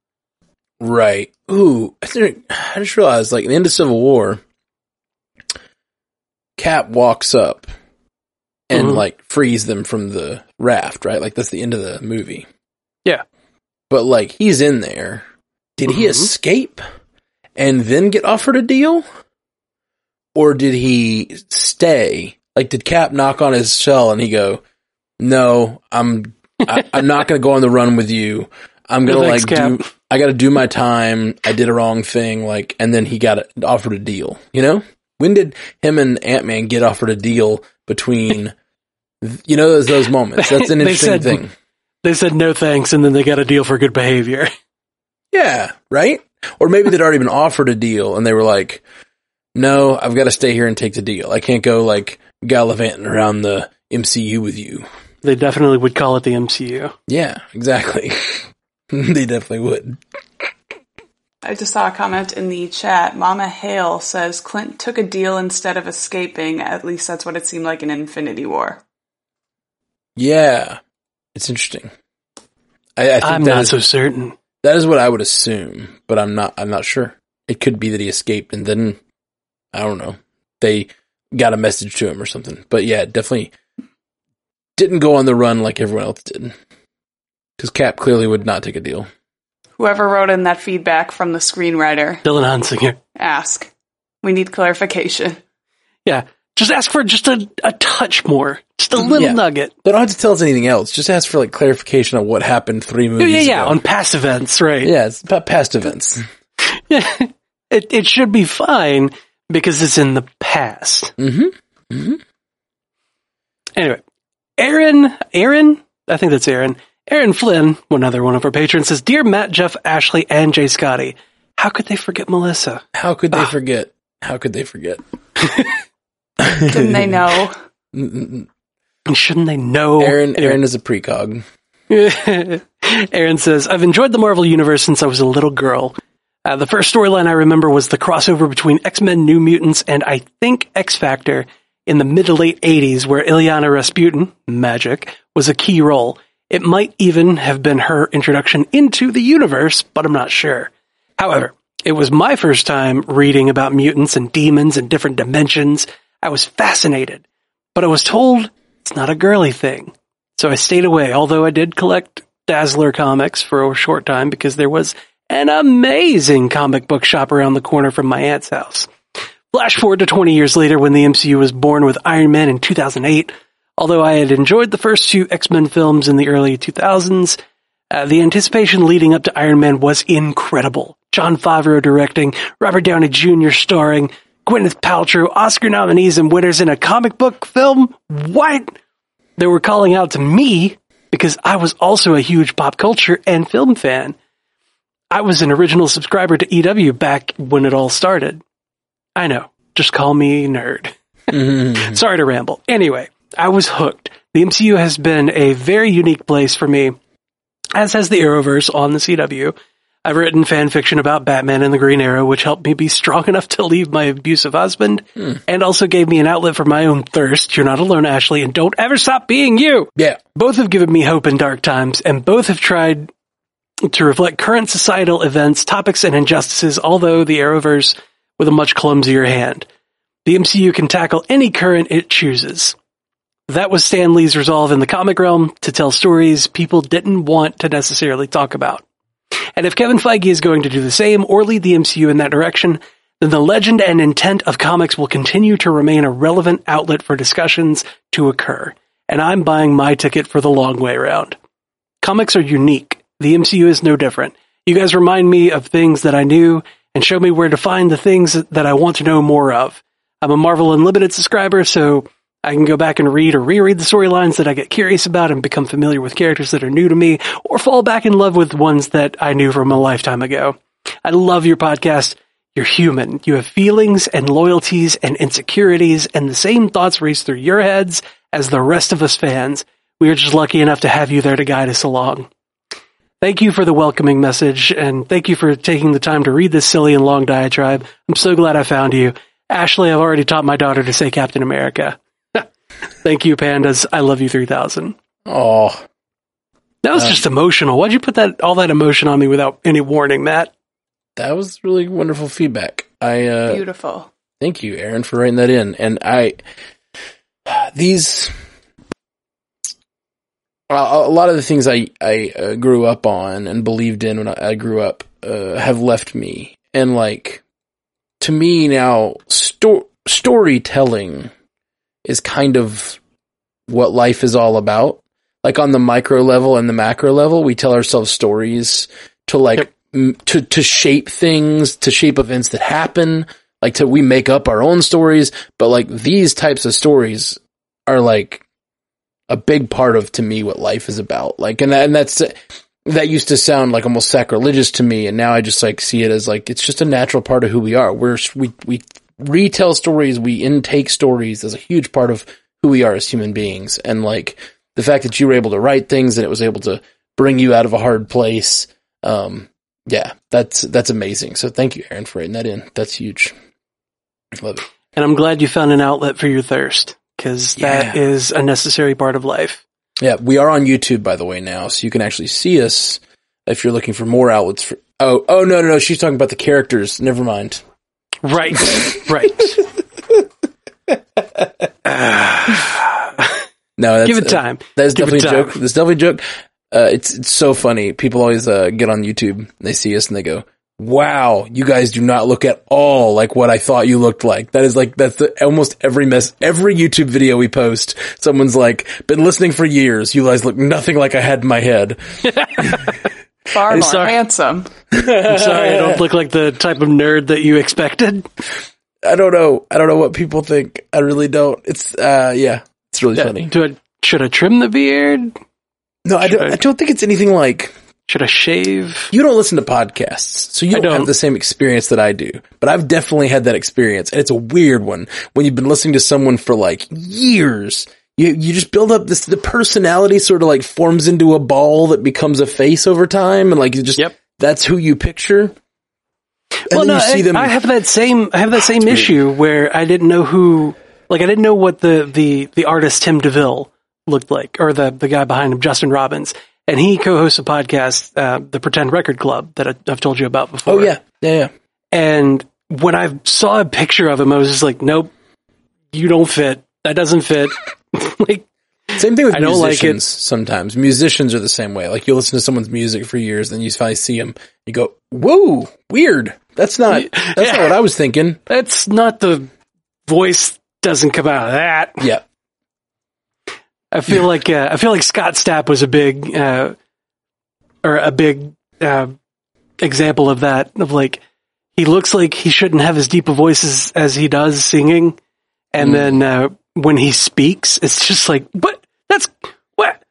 Right. Ooh, I, think, I just realized, like, in the end of Civil War, Cap walks up and, Mhm. like, frees them from the raft, right? Like, that's the end of the movie. Yeah. But, like, he's in there. Did he Mhm. escape and then get offered a deal? Or did he stay? Like, did Cap knock on his shell and he go, no, I'm, I, I'm not going to go on the run with you. I'm going to, like, Cap. do, I got to do my time. I did a wrong thing. Like, and then he got offered a deal, you know? When did him and Ant-Man get offered a deal between, you know, those, those moments? That's an They interesting said- thing. They said no thanks, and then they got a deal for good behavior. Yeah, right? Or maybe they'd already been offered a deal and they were like, no, I've got to stay here and take the deal. I can't go like gallivanting around the MCU with you. They definitely would call it the MCU. Yeah, exactly. they definitely would. I just saw a comment in the chat. Mama Hale says Clint took a deal instead of escaping. At least that's what it seemed like in Infinity War. Yeah, it's interesting. I, I think I'm not is- so certain. that is what I would assume, but I'm not. I'm not sure. It could be that he escaped and then I don't know. They got a message to him or something. But yeah, definitely didn't go on the run like everyone else did. Because Cap clearly would not take a deal. Whoever wrote in that feedback from the screenwriter, Dylan Hunsinger. ask. We need clarification. Yeah. Just ask for just a, a touch more. Just a little Yeah. nugget. They don't have to tell us anything else. Just ask for like clarification on what happened three Yeah, movies yeah, yeah. ago. On past events, right? yeah, it's about past events. it it should be fine because it's in the past. Mm-hmm. Anyway, Aaron, Aaron, I think that's Aaron. Aaron Flynn, one other one of our patrons, says, "Dear Matt, Jeff, Ashley, and Jay Scotty, how could they forget Melissa? How could they Ah. forget? How could they forget? Didn't they know? And shouldn't they know?" Aaron, Aaron is a precog. Aaron says, I've enjoyed the Marvel Universe since I was a little girl. Uh, the first storyline I remember was the crossover between X-Men New Mutants and I think X-Factor in the mid to late 80s where Illyana Rasputin, Magik, was a key role. It might even have been her introduction into the universe, but I'm not sure. However, it was my first time reading about mutants and demons and different dimensions. I was fascinated, but I was told it's not a girly thing. So I stayed away, although I did collect Dazzler comics for a short time because there was an amazing comic book shop around the corner from my aunt's house. Flash forward to 20 years later when the MCU was born with Iron Man in 2008. Although I had enjoyed the first two X-Men films in the early 2000s, uh, the anticipation leading up to Iron Man was incredible. Jon Favreau directing, Robert Downey Jr. starring, Gwyneth Paltrow, Oscar nominees and winners in a comic book film? What? They were calling out to me because I was also a huge pop culture and film fan. I was an original subscriber to EW back when it all started. I know. Just call me nerd. Mhm. Sorry to ramble. Anyway, I was hooked. The MCU has been a very unique place for me, as has the Arrowverse on the CW. I've written fan fiction about Batman and the Green Arrow, which helped me be strong enough to leave my abusive husband, hmm. and also gave me an outlet for my own thirst. You're not alone, Ashley, and don't ever stop being you! yeah. Both have given me hope in dark times, and both have tried to reflect current societal events, topics, and injustices, although the Arrowverse with a much clumsier hand. The MCU can tackle any current it chooses. That was Stan Lee's resolve in the comic realm to tell stories people didn't want to necessarily talk about. And if Kevin Feige is going to do the same or lead the MCU in that direction, then the legend and intent of comics will continue to remain a relevant outlet for discussions to occur. And I'm buying my ticket for the long way around. Comics are unique. The MCU is no different. You guys remind me of things that I knew and show me where to find the things that I want to know more of. I'm a Marvel Unlimited subscriber, so I can go back and read or reread the storylines that I get curious about and become familiar with characters that are new to me, or fall back in love with ones that I knew from a lifetime ago. I love your podcast. You're human. You have feelings and loyalties and insecurities, and the same thoughts race through your heads as the rest of us fans. We are just lucky enough to have you there to guide us along. Thank you for the welcoming message, and thank you for taking the time to read this silly and long diatribe. I'm so glad I found you. Ashley, I've already taught my daughter to say Captain America. Thank you, pandas. I love you 3000. Oh, That was Um, just emotional. Why'd you put that all that emotion on me without any warning, Matt? that was really wonderful feedback. I uh, Beautiful. Thank you, Aaron, for writing that in. And I, these, a a lot of the things I, I uh, grew up on and believed in when I, I grew up, uh, have left me. And like, to me now, sto- storytelling is kind of what life is all about. Like on the micro level and the macro level, we tell ourselves stories to like, Yep. m- to, to shape things, to shape events that happen like to we make up our own stories but like these types of stories are like a big part of to me what life is about like and that, and that's that used to sound like almost sacrilegious to me and now i just like see it as like it's just a natural part of who we are we're we we retell stories we intake stories as a huge part of who we are as human beings and like the fact that you were able to write things and it was able to bring you out of a hard place um yeah that's that's amazing so thank you aaron for writing that in that's huge Love it. And I'm glad you found an outlet for your thirst, because that Yeah. is a necessary part of life. Yeah, we are on YouTube by the way now, so you can actually see us if you're looking for more outlets for. Oh, oh no, no, no. She's talking about the characters. Never mind. Right, right. No, that's, Give it time. That's Give definitely a joke. That's definitely a joke. Uh, it's it's so funny. People always uh, get on YouTube, and they see us, and they go, "Wow, you guys do not look at all like what I thought you looked like." That is like that's the, almost every mess, every YouTube video we post. Someone's like, "Been listening for years. You guys look nothing like I had in my head." Far more sorry. handsome. I'm sorry, I don't look like the type of nerd that you expected. I don't know. I don't know what people think. I really don't. It's uh, yeah, it's really funny. Do I, should I trim the beard? No, I don't. I- I don't think it's anything like Should I shave? you don't listen to podcasts, so you don't, have don't. the same experience that I do. But I've definitely had that experience, and it's a weird one when you've been listening to someone for like years. You you just build up this the personality sort of like forms into a ball that becomes a face over time, and like you just Yep. that's who you picture. And well, no, you see I, them. I have that same. I have that same weird. issue where I didn't know who. Like, I didn't know what the the the artist Tim Deville looked like, or the the guy behind him, Justin Robbins, and he co-hosts a podcast, uh, the Pretend Record Club, that I, I've told you about before. oh yeah, yeah, yeah. And when I saw a picture of him, I was just like, nope, you don't fit. That doesn't fit. like, Same thing with I don't like it. musicians. Sometimes musicians are the same way. Like you listen to someone's music for years, then you finally see them, you go, "Whoa, weird." That's not. That's Yeah. not what I was thinking. that's not the voice doesn't come out of that. Yeah, I feel like uh, I feel like Scott Stapp was a big uh, or a big uh, example of that. Of like he looks like he shouldn't have as deep a voice as, as he does singing, and Mm. then uh, when he speaks, it's just like what that's what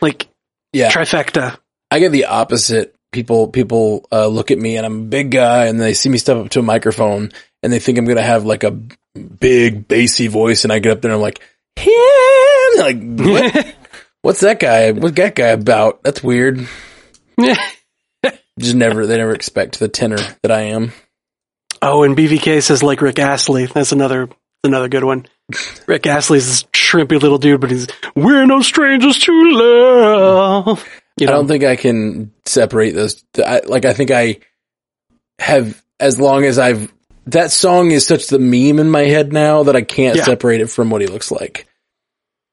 like yeah. trifecta. I get the opposite people people uh, look at me and I'm a big guy and they see me step up to a microphone and they think I'm gonna have like a big bassy voice and I get up there and I'm like, yeah, like what? What's that guy? What's that guy about? That's weird. Just never they never expect the tenor that I am. Oh, and BVK says like Rick Astley. That's another another good one. Rick Astley's this shrimpy little dude, but he's we're no strangers to love. You I don't think I can separate those. I, like, I think I have, as long as I've, that song is such the meme in my head now that I can't Yeah. separate it from what he looks like.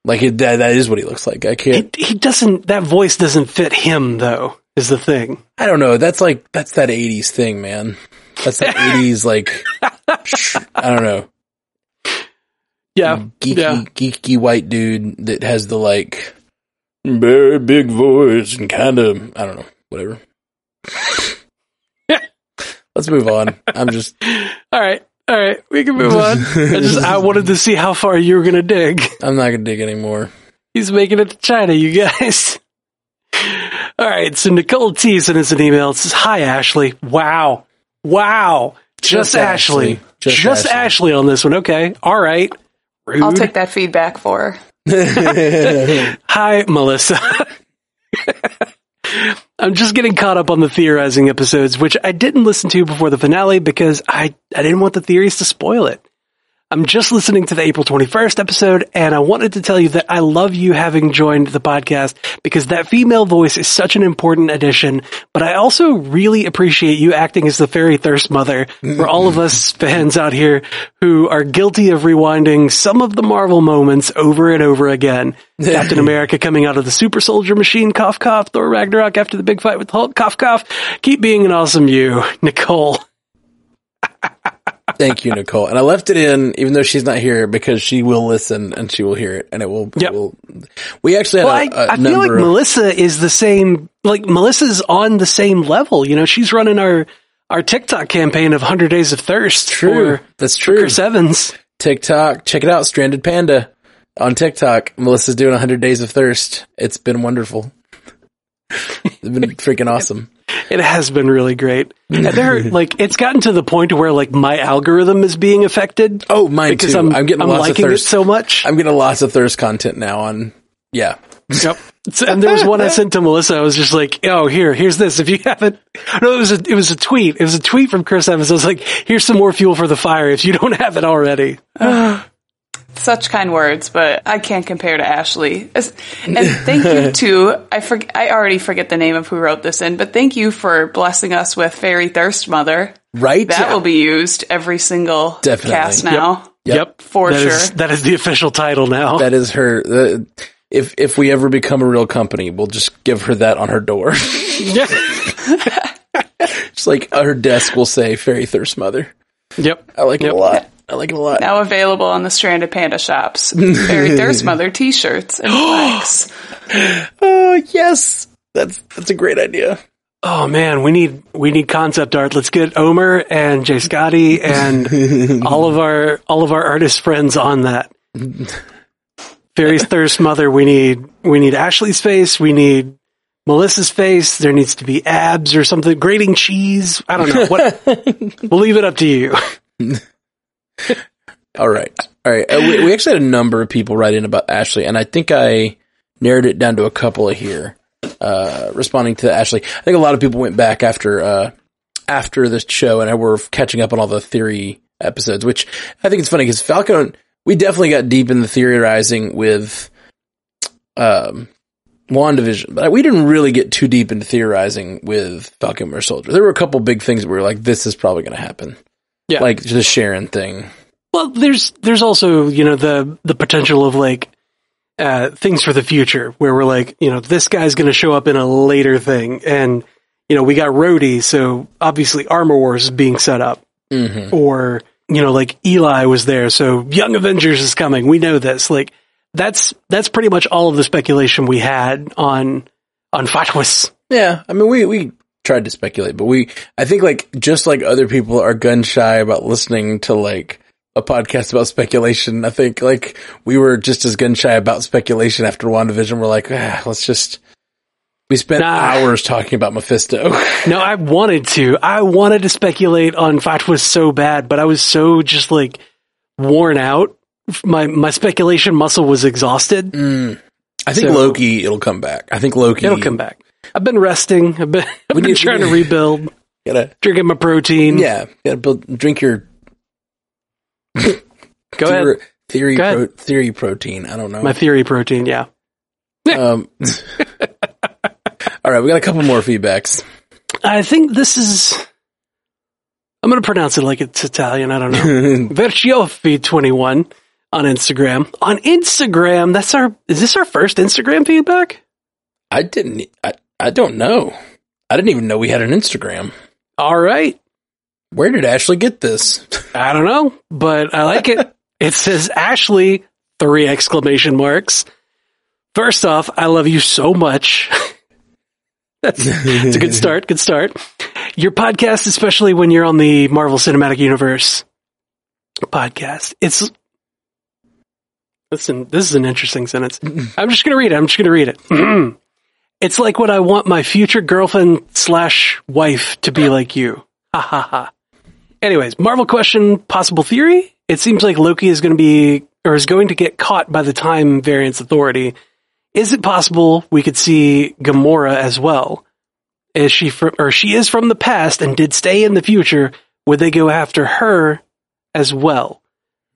Like, it, that, that is what he looks like. I can't, he, he doesn't. That voice doesn't fit him, though. Is the thing. I don't know. That's like, that's that 80s thing, man. That's that 80s, like, sh- I don't know. Yeah, Geeky, yeah. geeky white dude that has the, like, very big voice and kind of, I don't know, whatever. Let's move on. I'm just, All right, all right. We can move on. I just I wanted to see how far you were gonna dig. I'm not gonna dig anymore. He's making it to China, you guys. All right, so Nicole T sent us an email. It says, "Hi Ashley. Wow, wow, just, Just Ashley, Ashley. Just just, Ashley. Ashley. on this one. Okay, all right. Rude. I'll take that feedback for. Hi, Melissa. I'm just getting caught up on the theorizing episodes, which I didn't listen to before the finale because I, I didn't want the theories to spoil it. I'm just listening to the April 21st episode and I wanted to tell you that I love you having joined the podcast because that female voice is such an important addition, but I also really appreciate you acting as the fairy thirst mother for all of us fans out here who are guilty of rewinding some of the Marvel moments over and over again. Captain America coming out of the super soldier machine, cough cough, Thor Ragnarok after the big fight with Hulk, cough cough. Keep being an awesome you, Nicole. Thank you, Nicole. And I left it in, even though she's not here, because she will listen and she will hear it, and it will. Yep. will we actually had Well, a, I, feel like of- Melissa is the same. Like Melissa's on the same level. You know, she's running our our TikTok campaign of Hundred Days of Thirst. True. for That's true. Chris Evans. TikTok. Check it out, Stranded Panda on TikTok. Melissa's doing 100 Days of Thirst. It's been wonderful. it's been freaking awesome. It has been really great. And like, it's gotten to the point where like my algorithm is being affected Oh, mine because too. I'm I'm, getting I'm lots liking of it so much. I'm getting lots of thirst content now on. Yeah. Yep. So- And there was one I sent to Melissa. I was just like, "Oh, here, here's this. If you haven't, no, it was a, it was a tweet. It was a tweet from Chris Evans. I was like, "Here's some more fuel for the fire if you don't have it already." Such kind words, but I can't compare to Ashley. And thank you to I forget I already forget the name of who wrote this in, but thank you for blessing us with Fairy Thirst Mother. Right? That will be used every single Definitely. cast now. Yep. For That sure. is- that is the official title now. That is her. Uh, if if we ever become a real company, we'll just give her that on her door. Yeah. Just like uh, her desk will say "Fairy Thirst Mother." yep. I like it a lot. I like it a lot. Now available on the Stranded Panda shops. Fairy Thirst Mother t-shirts and flags. Oh yes, that's that's a great idea. Oh man, we need we need concept art. Let's get Omer and Jay Scotty and all of our all of our artist friends on that. Fairy's Thirst Mother. We need we need Ashley's face. We need Melissa's face. There needs to be abs or something. Grating cheese. I don't know. What? we'll leave it up to you. All right, all right. Uh, we, we actually had a number of people write in about Ashley, and I think I narrowed it down to a couple of here. Uh, responding to Ashley, I think a lot of people went back after uh, after this show and were catching up on all the theory episodes, which I think it's funny because Falcon. We definitely got deep in the theorizing with um, WandaVision, but we didn't really get too deep into theorizing with Falcon Winter Soldier. There were a couple big things that we were like, "This is probably going to happen." Yeah. like the Sharon thing. Well, there's there's also you know the the potential of like uh, things for the future where we're like you know this guy's going to show up in a later thing, and you know we got Rhodey, so obviously Armor Wars is being set up, Mm-hmm. or you know like Eli was there, so Young Avengers is coming. We know this. Like that's that's pretty much all of the speculation we had on on FATWS. Yeah, I mean, we we tried to speculate, but we I think like just like other people are gun shy about listening to like a podcast about speculation. I think like we were just as gun shy about speculation after WandaVision. We're like, ah, let's just We spent Nah. hours talking about Mephisto. No, I wanted to. I wanted to speculate on FATWS so bad, but I was so just like worn out. My my speculation muscle was exhausted. Mm. I think So- Loki, it'll come back. I think Loki. It'll come back. I've been resting. I've been, I've been you- trying to rebuild, Gotta, drinking my protein. yeah, gotta build, drink your Go ahead. theory, Go ahead. pro, theory protein. I don't know. My theory protein. Yeah. um, all right, we got a couple more feedbacks. I think this is. I'm going to pronounce it like it's Italian. I don't know. Verciofi21 on Instagram. On Instagram, that's our. Is this our first Instagram feedback? I didn't. I, I don't know. I didn't even know we had an Instagram. All right. Where did Ashley get this? I don't know, but I like it. it says Ashley, three exclamation marks. First off, I love you so much. That's it's a good start. Good start. Your podcast, especially when you're on the Marvel Cinematic Universe podcast, it's listen. This is an interesting sentence. I'm just gonna read it. I'm just gonna read it. it's like what I want my future girlfriend slash wife to be like you. Ha ha ha. Anyways, Marvel question, possible theory. It seems like Loki is going to be, or is going to get caught by the Time Variance Authority. Is it possible we could see Gamora as well? Is she from, or she is from the past and did stay in the future? Would they go after her as well?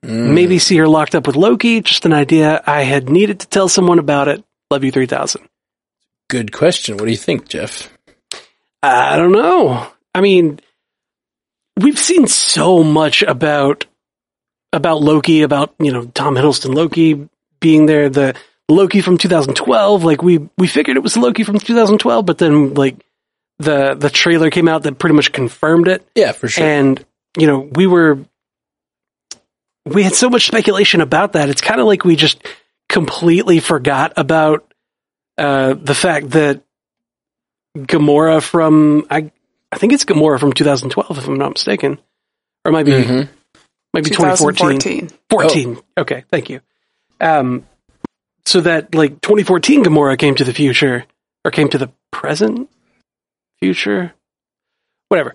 Mm. Maybe see her locked up with Loki. Just an idea. I had needed to tell someone about it. Love you, 3000. Good question. What do you think, Jeff? I don't know. I mean, we've seen so much about about Loki, about you know Tom Hiddleston Loki being there, the Loki from 2012. Like we we figured it was Loki from 2012, but then like the the trailer came out that pretty much confirmed it, Yeah, for sure. and you know we were we had so much speculation about that. It's kind of like we just completely forgot about uh, the fact that Gamora from I I think it's Gamora from 2012 if I'm not mistaken, or it might be Mhm. might be 2014. 2014. 14. Okay, thank you. Um, so that like 2014 Gamora came to the future or came to the present future, whatever,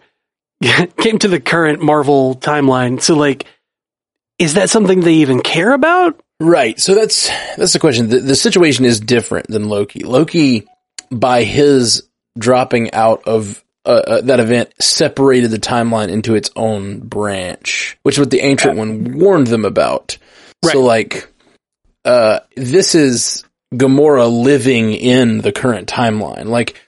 came to the current Marvel timeline. So like, is that something they even care about? Right. So that's that's the question. The, the situation is different than Loki. Loki, by his dropping out of uh, uh, that event, separated the timeline into its own branch, which is what the ancient one warned them about. Right. So, like, uh, this is Gamora living in the current timeline. Like,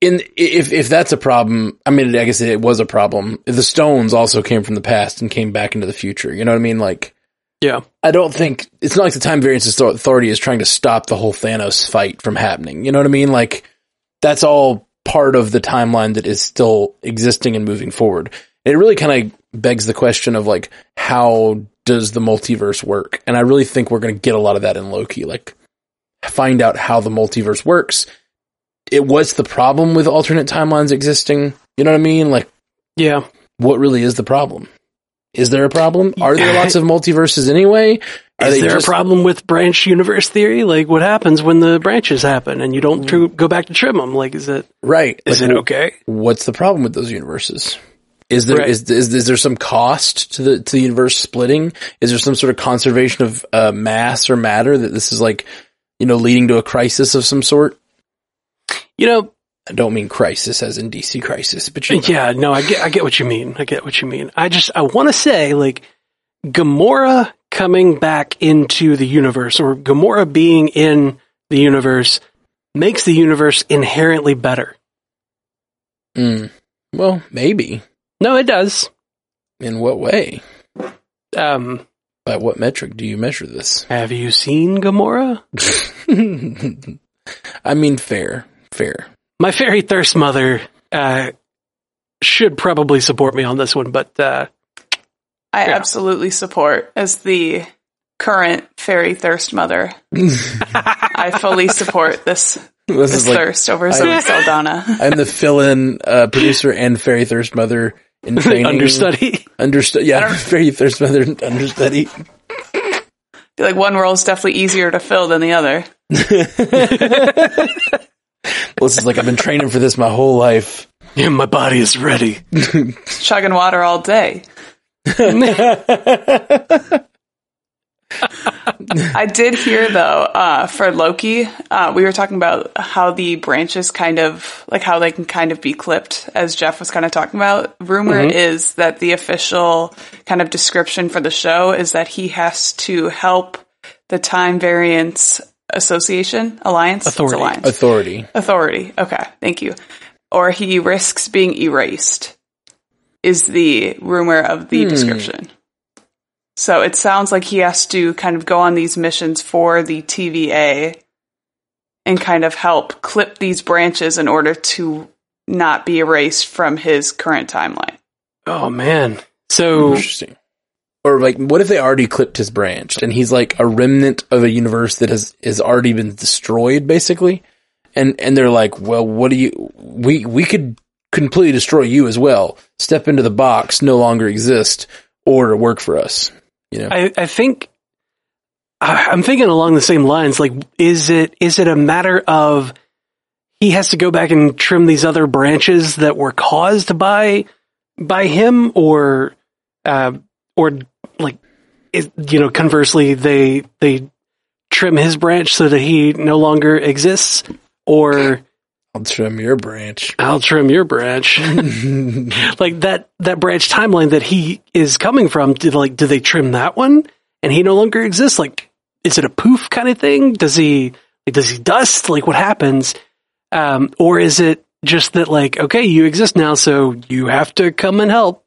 in if if that's a problem, I mean, I guess it was a problem. The stones also came from the past and came back into the future. You know what I mean? Like. Yeah. I don't think it's not like the Time Variance Authority is trying to stop the whole Thanos fight from happening. You know what I mean? Like that's all part of the timeline that is still existing and moving forward. It really kind of begs the question of like how does the multiverse work? And I really think we're going to get a lot of that in Loki. Like find out how the multiverse works. It was the problem with alternate timelines existing? You know what I mean? Like Yeah. what really is the problem? Is there a problem? Are there lots of multiverses anyway? Are Is there just- a problem with branch universe theory? Like, what happens when the branches happen and you don't tr- go back to trim them? Like, is it Right. is Like, it okay? What's the problem with those universes? Is there Right. is, is is there some cost to the to the universe splitting? Is there some sort of conservation of uh, mass or matter that this is like, you know, leading to a crisis of some sort? You know, I don't mean crisis as in DC crisis, but you know. Yeah, no, I get, I get what you mean. I get what you mean. I just, I want to say, like, Gamora coming back into the universe, or Gamora being in the universe, makes the universe inherently better. Mm. Well, maybe. No, it does. In what way? Um, By what metric do you measure this? have you seen Gamora? I mean, fair, fair. My fairy thirst mother uh, should probably support me on this one, but uh, I Yeah. absolutely support as the current fairy thirst mother. I fully support this This this is like thirst over Zoe Saldana. I'm the fill-in uh, producer and fairy thirst mother in training. understudy. Understudy. Yeah, fairy thirst mother understudy. I feel like one role is definitely easier to fill than the other. Melissa's like, I've been training for this my whole life. Yeah, my body is ready. Chugging water all day. I did hear though, uh, for Loki, uh, we were talking about how the branches kind of, like how they can kind of be clipped, as Jeff was kind of talking about. Rumor is that the official kind of description for the show is that he has to help the Time Variance Association, Alliance? Authority. Alliance. Authority. Authority. Okay, thank you. Or he risks being erased, is the rumor of the hmm. description. So it sounds like he has to kind of go on these missions for the TVA and kind of help clip these branches in order to not be erased from his current timeline. Oh man. So Interesting. Or like, what if they already clipped his branch and he's like a remnant of a universe that has has already been destroyed, basically? And and they're like, well, what do you? We we could completely destroy you as well. Step into the box, no longer exist, or work for us. You know, I, I think I'm thinking along the same lines. Like, is it is it a matter of he has to go back and trim these other branches that were caused by by him, or uh, or like is, you know, conversely, they they trim his branch so that he no longer exists, or I'll trim your branch. I'll trim your branch. like that that branch timeline that he is coming from did like do they trim that one? And he no longer exists? Like is it a poof kind of thing? Does he like does he dust? Like what happens? Um or is it just that like okay you exist now so you have to come and help.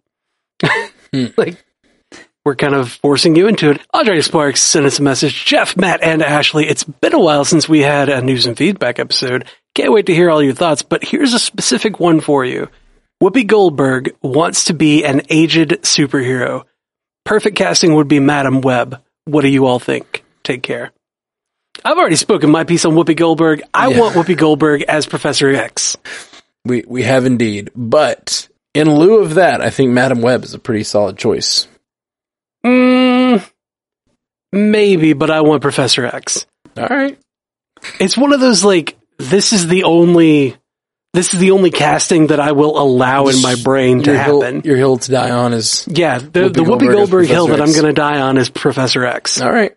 Like we're kind of forcing you into it. Andre Sparks sent us a message. Jeff, Matt, and Ashley, it's been a while since we had a news and feedback episode. Can't wait to hear all your thoughts, but here's a specific one for you. Whoopi Goldberg wants to be an aged superhero. Perfect casting would be Madam Web. What do you all think? Take care. I've already spoken my piece on Whoopi Goldberg. I Yeah. want Whoopi Goldberg as Professor X. We we have indeed, but in lieu of that, I think Madam Web is a pretty solid choice. Mm, maybe, but I want Professor X. All right, It's one of those like this is the only this is the only casting that I will allow in my brain to your hill, happen. your hill to die on is yeah, the, Whoopi the Whoopi Goldberg Goldberg hill that Professor I'm X. going to die on is Professor X. all right.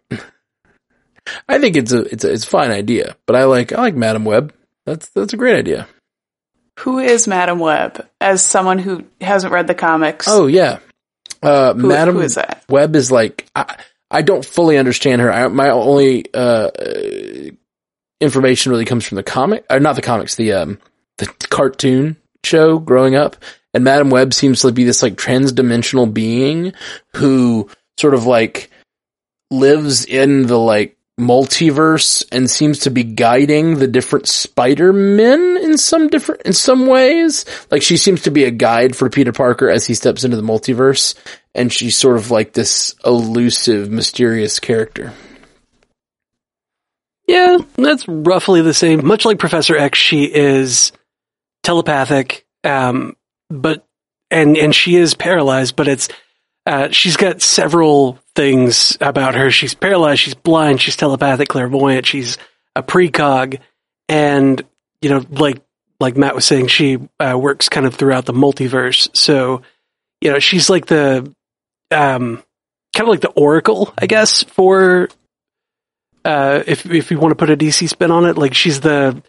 I think it's a it's a it's a fine idea, but I like I like Madam Web. That's that's a great idea. Who is Madam Web? As someone who hasn't read the comics. Oh yeah, uh, who, Madam who is that? Web is like I, I don't fully understand her. I, my only uh, uh, information really comes from the comic, or not the comics, the um the cartoon show growing up. And Madam Web seems to be this like transdimensional being who sort of like lives in the like multiverse and seems to be guiding the different Spider-Men in some different, in some ways. Like she seems to be a guide for Peter Parker as he steps into the multiverse. And she's sort of like this elusive, mysterious character. Yeah, that's roughly the same. Much like Professor X, she is telepathic, um, but and and she is paralyzed, but it's uh, she's got several things about her. She's paralyzed, she's blind, she's telepathic, clairvoyant, she's a precog, and you know, like like Matt was saying, she uh, works kind of throughout the multiverse. So, you know, she's like the um, kind of like the oracle, I guess, for uh, if if you want to put a DC spin on it, like she's the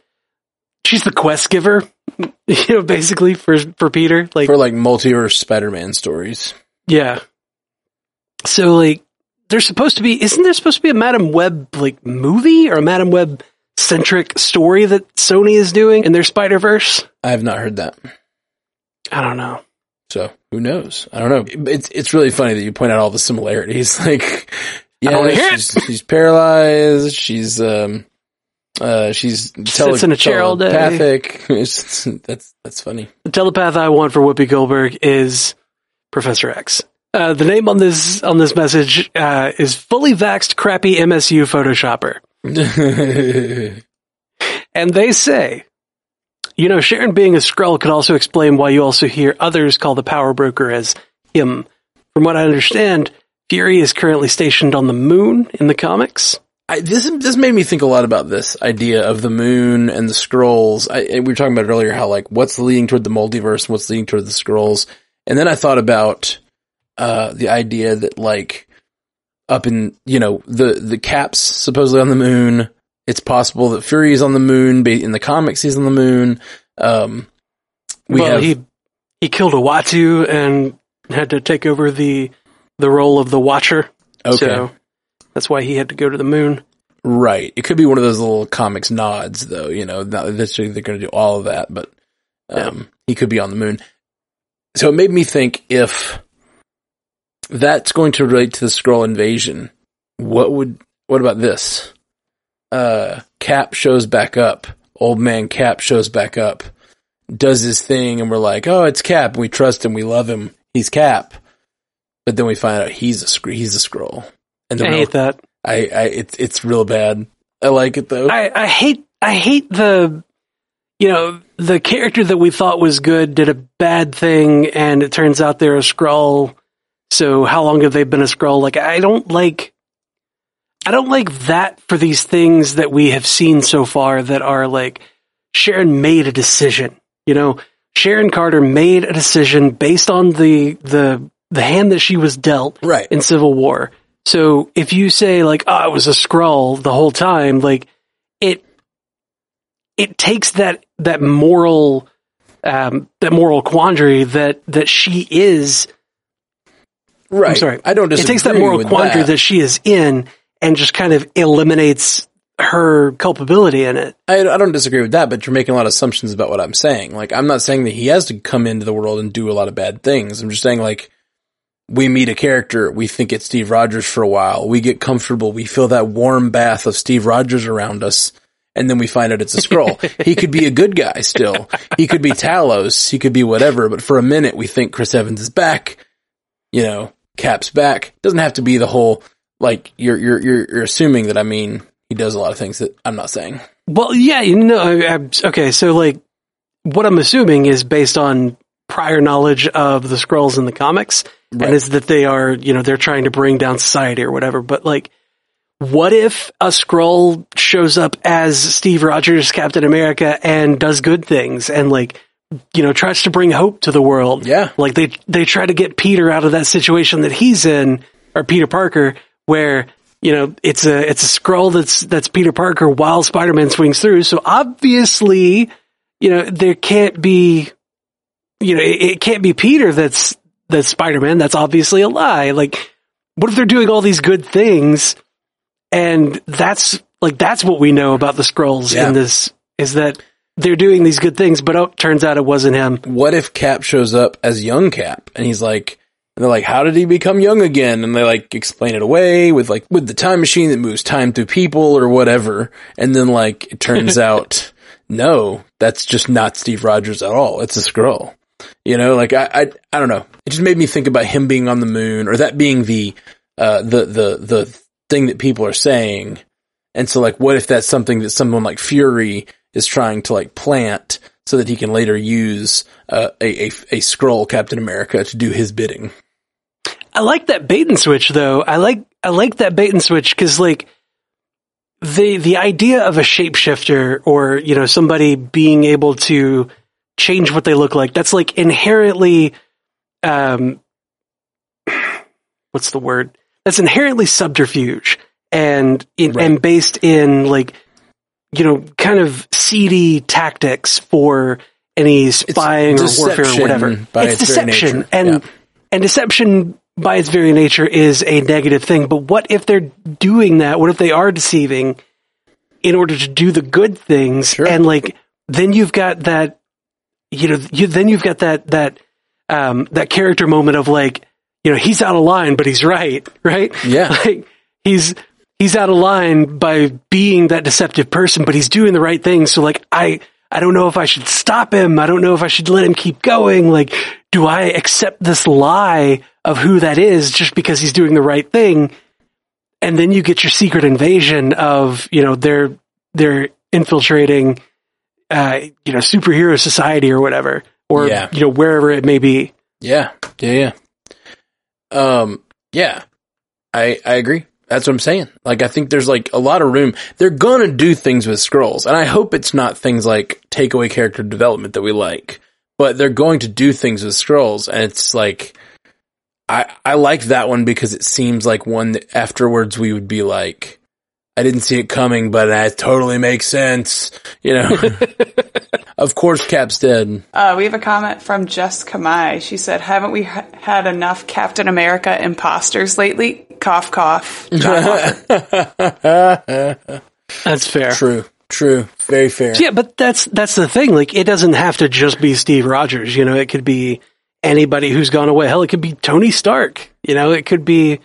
she's the quest giver, you know, basically for for Peter. Like, For like multiverse Spider-Man stories. Yeah. So like, there's supposed to be, isn't there supposed to be a Madam Web like movie or a Madam Web centric story that Sony is doing in their Spider Verse? I have not heard that. I don't know. So who knows? I don't know. It's it's really funny that you point out all the similarities. Like, yeah, wanna hear it. she's, she's paralyzed. She's um, uh, she's tele- Sits in a chair all day. telepathic. That's that's funny. The telepath I want for Whoopi Goldberg is Professor X. Uh, the name on this on this message uh, is fully vaxxed crappy MCU Photoshopper. And they say, you know, Sharon being a Skrull could also explain why you also hear others call the power broker as him. From what I understand, Fury is currently stationed on the moon in the comics. I, this this made me think a lot about this idea of the moon and the Skrulls. I, we were talking about it earlier, how like what's leading toward the multiverse, and what's leading toward the Skrulls, and then I thought about uh, the idea that like up in you know the the caps supposedly on the moon. It's possible that Fury is on the moon. In the comics, he's on the moon. Um, we well, have, he he killed Uatu and had to take over the the role of the Watcher. Okay. So that's why he had to go to the moon. Right. It could be one of those little comics nods, though. You know, not that they're going to do all of that, but um, yeah. he could be on the moon. So it made me think if that's going to relate to the Skrull invasion, what would what about this? Uh, Cap shows back up. Old man Cap shows back up, does his thing, and we're like, "Oh, it's Cap. We trust him. We love him. He's Cap." But then we find out he's a he's a Skrull. And I hate that. I, I it's it's real bad. I like it though. I, I hate I hate the you know the character that we thought was good did a bad thing, and it turns out they're a Skrull. So how long have they been a Skrull? Like I don't like I don't like that for these things that we have seen so far that are like Sharon made a decision. You know, Sharon Carter made a decision based on the the the hand that she was dealt right. in Civil War. So if you say like, "Oh, it was a Skrull the whole time," like it it takes that that moral um, that moral quandary that that she is. Right. I'm sorry. I don't. It takes that moral quandary that. that she is in and just kind of eliminates her culpability in it. I, I, don't disagree with that, but you're making a lot of assumptions about what I'm saying. Like, I'm not saying that he has to come into the world and do a lot of bad things. I'm just saying, like, we meet a character, we think it's Steve Rogers for a while, we get comfortable, we feel that warm bath of Steve Rogers around us, and then we find out it's a Skrull. he could be a good guy still. He could be Talos, he could be whatever, but for a minute we think Chris Evans is back, you know, Cap's back. Doesn't have to be the whole, like, you're, you're, you're, you're assuming that I mean, he does a lot of things that I'm not saying. Well, yeah, you know, okay, so like, what I'm assuming is based on prior knowledge of the Skrulls in the comics right. and is that they are, you know, they're trying to bring down society or whatever. But like, what if a Skrull shows up as Steve Rogers, Captain America, and does good things and like, you know, tries to bring hope to the world? Yeah. Like they, they try to get Peter out of that situation that he's in, or Peter Parker, where, you know, it's a, it's a Skrull that's, that's Peter Parker while Spider-Man swings through. So obviously, you know, there can't be, you know, it, it can't be Peter that's that's Spider-Man. That's obviously a lie. Like, what if they're doing all these good things and that's like, that's what we know about the Skrulls yeah. in this is that they're doing these good things, but oh, turns out it wasn't him. What if Cap shows up as young Cap and he's like, and they're like, how did he become young again? And they like explain it away with like, with the time machine that moves time through people or whatever. And then like, it turns out, no, that's just not Steve Rogers at all. It's a Skrull. You know, like I, I, I don't know. It just made me think about him being on the moon or that being the, uh, the, the, the thing that people are saying. And so like, what if that's something that someone like Fury is trying to like plant so that he can later use, uh, a, a, a Skrull Captain America to do his bidding? I like that bait and switch though. I like, I like that bait and switch because like, the the idea of a shapeshifter or you know somebody being able to change what they look like. That's like inherently, um, what's the word? That's inherently subterfuge and in, right. and based in like, you know, kind of seedy tactics for any spying or warfare or whatever. it's, it's deception and yeah. and deception by its very nature is a negative thing. But what if they're doing that? What if they are deceiving in order to do the good things? Sure. And like, then you've got that you know, you, then you've got that, that, um, that character moment of like, you know, he's out of line, but he's right, right? Yeah. Like he's, he's out of line by being that deceptive person, but he's doing the right thing. So like, I, I don't know if I should stop him. I don't know if I should let him keep going. Like, do I accept this lie of who that is just because he's doing the right thing? And then you get your secret invasion of, you know, they're, they're infiltrating, uh, you know, superhero society or whatever, or yeah. you know, wherever it may be. Yeah, yeah, yeah. Um, yeah, I I agree. That's what I'm saying. Like, I think there's like a lot of room. They're gonna do things with Skrulls, and I hope it's not things like take away character development that we like, but they're going to do things with Skrulls, and it's like, I I like that one because it seems like one that afterwards we would be like, I didn't see it coming, but that totally makes sense. You know, of course, Cap's dead. Uh, we have a comment from Jessica Kamai. She said, "Haven't we ha- had enough Captain America imposters lately?" Cough, cough. That's fair. True, true, very fair. Yeah, but that's that's the thing. Like, it doesn't have to just be Steve Rogers. You know, it could be anybody who's gone away. Hell, it could be Tony Stark. You know, it could be,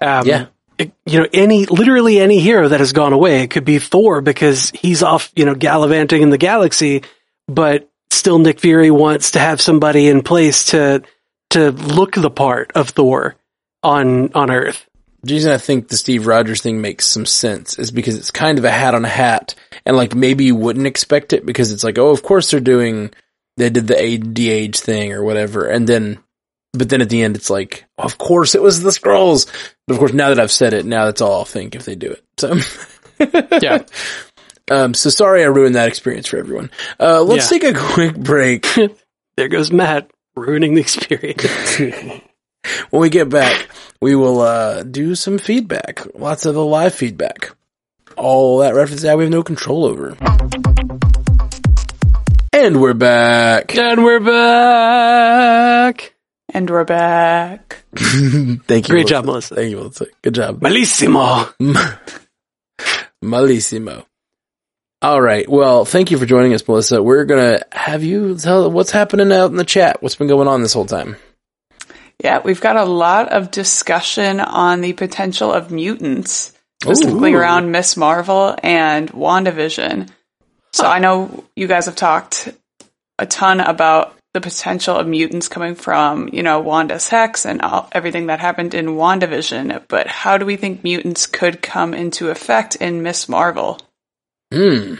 um, Yeah. You know, any literally any hero that has gone away. It could be Thor because he's off, you know, gallivanting in the galaxy, but still Nick Fury wants to have somebody in place to to look the part of Thor on on Earth. The reason I think the Steve Rogers thing makes some sense is because it's kind of a hat on a hat, and like maybe you wouldn't expect it because it's like, oh, of course they're doing, they did the ADH thing or whatever, and then, but then at the end it's like, of course it was the Skrulls. But of course, now that I've said it, now that's all I'll think if they do it. So, Yeah. um, so sorry I ruined that experience for everyone. Uh, let's Yeah. take a quick break. There goes Matt ruining the experience. when we get back, we will uh, do some feedback. Lots of the live feedback. All that reference that we have no control over. And we're back. and we're back. And we're back. Thank you. Great Melissa. job, Melissa. Thank you, Melissa. Good job. Malissimo. Malissimo. All right. Well, thank you for joining us, Melissa. We're gonna have you tell what's happening out in the chat. What's been going on this whole time? Yeah, we've got a lot of discussion on the potential of mutants, specifically Ooh. around Miss Marvel and WandaVision. So I know you guys have talked a ton about the potential of mutants coming from, you know, Wanda's hex and all, everything that happened in WandaVision, but how do we think mutants could come into effect in Miss Marvel? Hmm.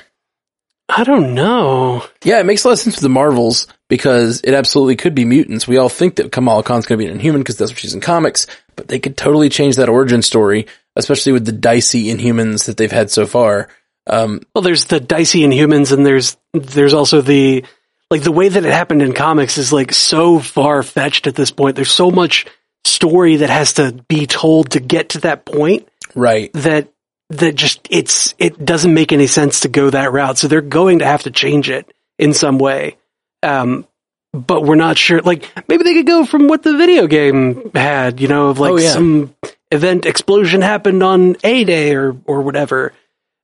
I don't know. Yeah, it makes a lot of sense for the Marvels because it absolutely could be mutants. We all think that Kamala Khan's going to be an Inhuman because that's what she's in comics, but they could totally change that origin story, especially with the dicey Inhumans that they've had so far. Um, Well, there's the dicey Inhumans, and there's there's also the like the way that it happened in comics is like so far fetched at this point. There's so much story that has to be told to get to that point right. that that just it's it doesn't make any sense to go that route. So they're going to have to change it in some way. Um, but we're not sure. Like maybe they could go from what the video game had, you know, of like Oh, yeah. some event explosion happened on a day or or whatever.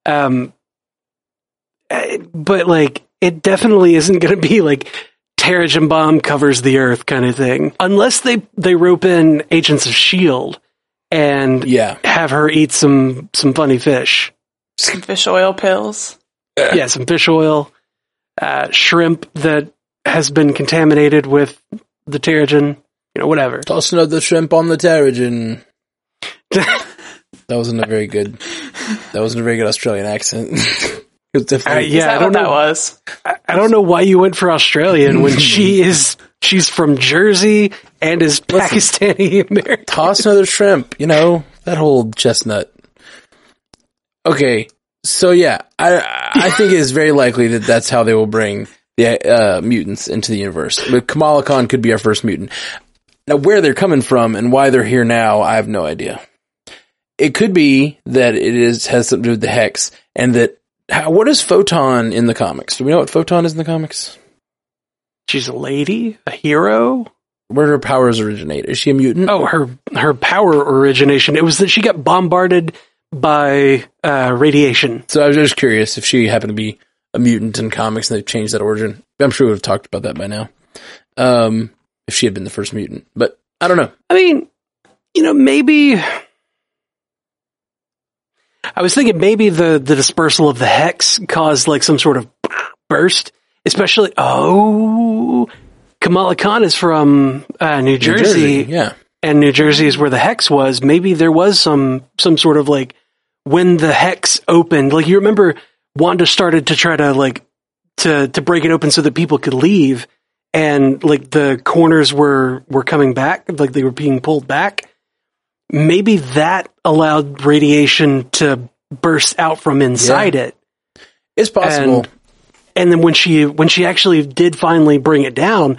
Um, eh, but like it definitely isn't going to be like Terrigen bomb covers the earth kind of thing, unless they they rope in Agents of Shield and Yeah. have her eat some some funny fish. Some fish oil pills. yeah, some fish oil, uh, shrimp that has been contaminated with the Terrigen, you know, whatever. Toss another shrimp on the Terrigen. That wasn't a very good, that wasn't a very good Australian accent. it was Uh, definitely, Is yeah, that I don't what that know. was? I, I don't know why you went for Australian when she is she's from Jersey and is Pakistani American. toss another shrimp, you know, that whole chestnut. Okay. So yeah, I, I think it is very likely that that's how they will bring the, uh, mutants into the universe. But Kamala Khan could be our first mutant. Now, where they're coming from and why they're here now, I have no idea. It could be that it is, has something to do with the hex and that, how, what is Photon in the comics? Do we know what Photon is in the comics? She's a lady, a hero. Where do her powers originate? Is she a mutant? Oh, her her power origination. It was that she got bombarded by uh, radiation. So I was just curious if she happened to be a mutant in comics and they've changed that origin. I'm sure we would have talked about that by now. Um, if she had been the first mutant, but I don't know. I mean, you know, maybe. I was thinking maybe the, the dispersal of the hex caused like some sort of burst, especially. Oh, Kamala Khan is from uh, New, New Jersey, yeah. and New Jersey is where the hex was. Maybe there was some some sort of like when the hex opened. Like you remember, Wanda started to try to like to to break it open so that people could leave, and like the corners were were coming back, like they were being pulled back. Maybe that allowed radiation to burst out from inside it. It's possible. And, and then when she when she actually did finally bring it down,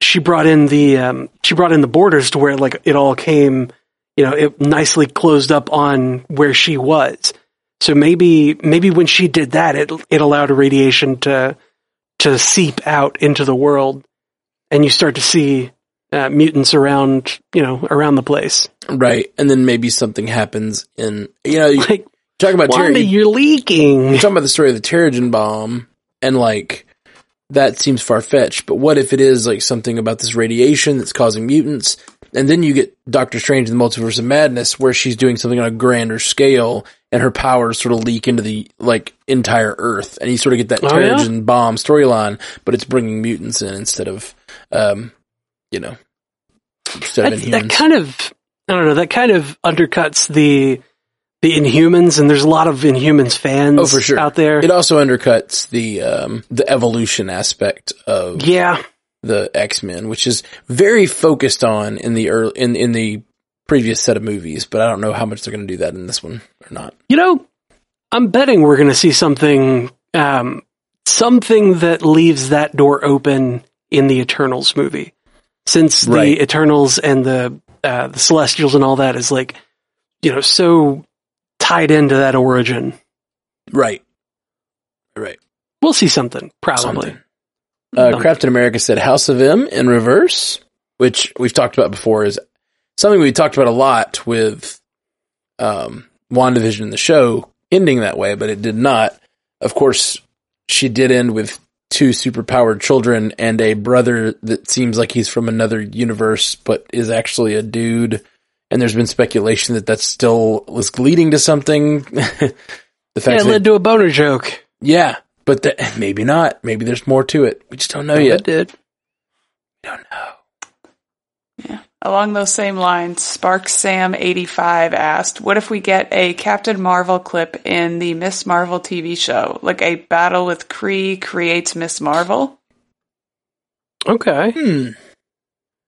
she brought in the um, she brought in the borders to where like it all came, you know, it nicely closed up on where she was. So maybe maybe when she did that, it it allowed radiation to to seep out into the world, and you start to see uh, mutants around you know around the place. right. And then maybe something happens in, you know, you Like talk about Wanda, Tyrion. you're leaking. You're talking about the story of the Terrigen bomb and like that seems far fetched, but what if it is like something about this radiation that's causing mutants? And then you get Doctor Strange in the Multiverse of Madness where she's doing something on a grander scale and her powers sort of leak into the like entire Earth and you sort of get that Oh, yeah? Terrigen bomb storyline, but it's bringing mutants in instead of, um, you know, instead of That, that kind of I don't know. That kind of undercuts the the Inhumans, and there's a lot of Inhumans fans Oh, for sure. out there. it also undercuts the, um, the evolution aspect of yeah, the X Men, which is very focused on in the early, in in the previous set of movies, but I don't know how much they're going to do that in this one or not. you know, I'm betting we're going to see something, um, something that leaves that door open in the Eternals movie, since Right. the Eternals and the uh, the Celestials and all that is like, you know, so tied into that origin. Right, right. We'll see something probably. Something. Uh. Captain America said House of M in reverse, which we've talked about before, is something we talked about a lot with um, WandaVision in the show ending that way, but it did not. Of course, she did end with two superpowered children and a brother that seems like he's from another universe, but is actually a dude. And there's been speculation that that still was leading to something. the Yeah, fact it that, led to a boner joke. yeah, but that, maybe not. Maybe there's more to it. We just don't know Oh, yet. it did. don't know. Along those same lines, Spark Sam 85 asked, what if we get a Captain Marvel clip in the Miss Marvel TV show? Like a battle with Kree creates Miss Marvel? Okay. Hmm.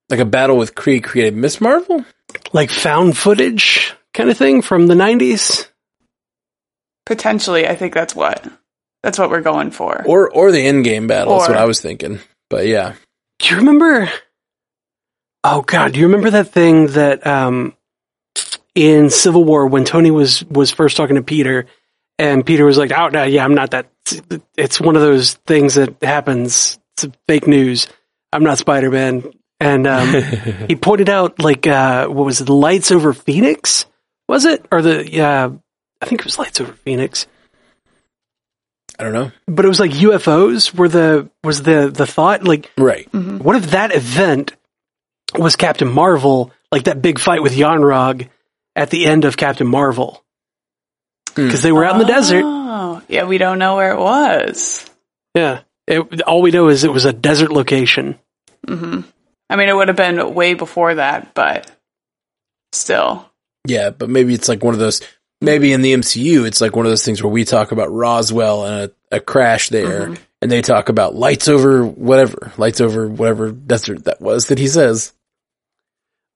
Like a battle with Kree created Miss Marvel? like found footage kind of thing from the 90s. Potentially, I think that's what. That's what we're going for. Or or the end game battle is what I was thinking. But yeah. Do you remember? Oh God, do you remember that thing that um, in Civil War when Tony was was first talking to Peter, and Peter was like, "Oh no, yeah, I'm not that. It's one of those things that happens. It's fake news. I'm not Spider Man." And um, he pointed out like uh, what was it, the lights over Phoenix? Was it or the yeah? I think it was lights over Phoenix. I don't know. but it was like UFOs were the was the the thought like Right. what if that event was Captain Marvel like that big fight with Yon-Rogg at the end of Captain Marvel because they were out in the desert Oh, yeah, we don't know where it was. yeah it, all we know is it was a desert location hmm I mean, it would have been way before that, but still. Yeah, but maybe it's like one of those maybe in the MCU it's like one of those things where we talk about Roswell and a, a crash there and they talk about lights over whatever. Lights over whatever desert that was that he says.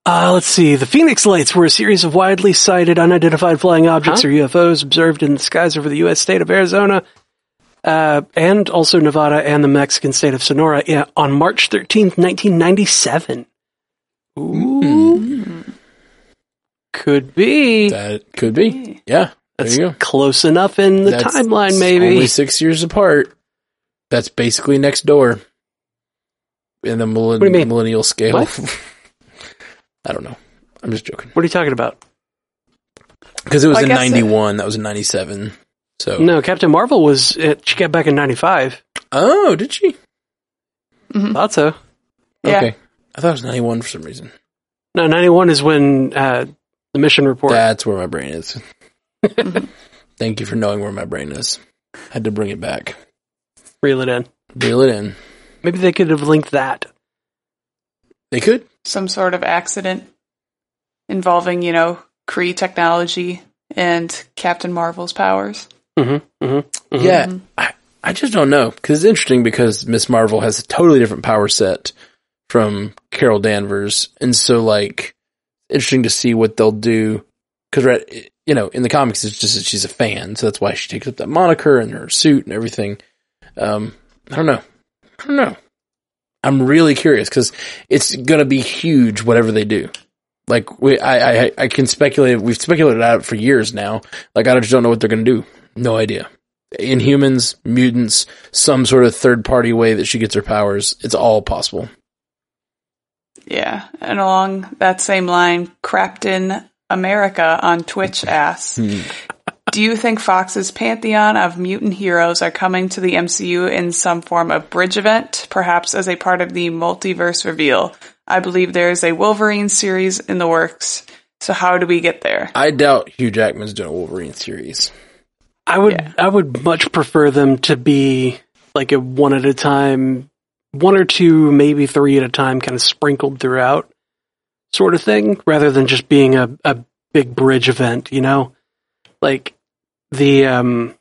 Uh, let's see the Phoenix lights were a series of widely sighted unidentified flying objects Huh? or UFOs observed in the skies over the U.S. state of Arizona uh, and also Nevada and the Mexican state of Sonora yeah, on March 13th 1997 Ooh. Could be. That could be. Yeah. There That's you go. close enough in the That's timeline, maybe. Only six years apart. That's basically next door. In the millen- do you mean? millennial scale. What? I don't know. I'm just joking. what are you talking about? Because it was I in guess it- 91. That was in 97. So. No, Captain Marvel was, it, she got back in 95. Oh, did she? Thought so. Yeah. Okay. I thought it was 91 for some reason. No, 91 is when uh, the mission report. That's where my brain is. Thank you for knowing where my brain is. Had to bring it back. Reel it in. Reel it in. Maybe they could have linked that. They could. Some sort of accident involving, you know, Kree technology and Captain Marvel's powers. Mm-hmm, mm-hmm. Yeah. I, I just don't know. Because it's interesting because Miss Marvel has a totally different power set from Carol Danvers. And so, like, interesting to see what they'll do because you know in the comics it's just that she's a fan, so that's why she takes up that moniker and her suit and everything. Um, I don't know. I don't know. I'm really curious because it's going to be huge, whatever they do. Like we, I, I, I can speculate. We've speculated out for years now. Like I just don't know what they're going to do. No idea. Inhumans, mutants, some sort of third party way that she gets her powers. It's all possible. Yeah, and along that same line, Crapton America on Twitch asks, hmm. Do you think Fox's pantheon of mutant heroes are coming to the MCU in some form of bridge event, perhaps as a part of the multiverse reveal? I believe there is a Wolverine series in the works. So how do we get there? I doubt Hugh Jackman's doing a Wolverine series. I would yeah. I would much prefer them to be like a one at a time, one or two, maybe three at a time, kind of sprinkled throughout, sort of thing, rather than just being a, a big bridge event. You know, like the um,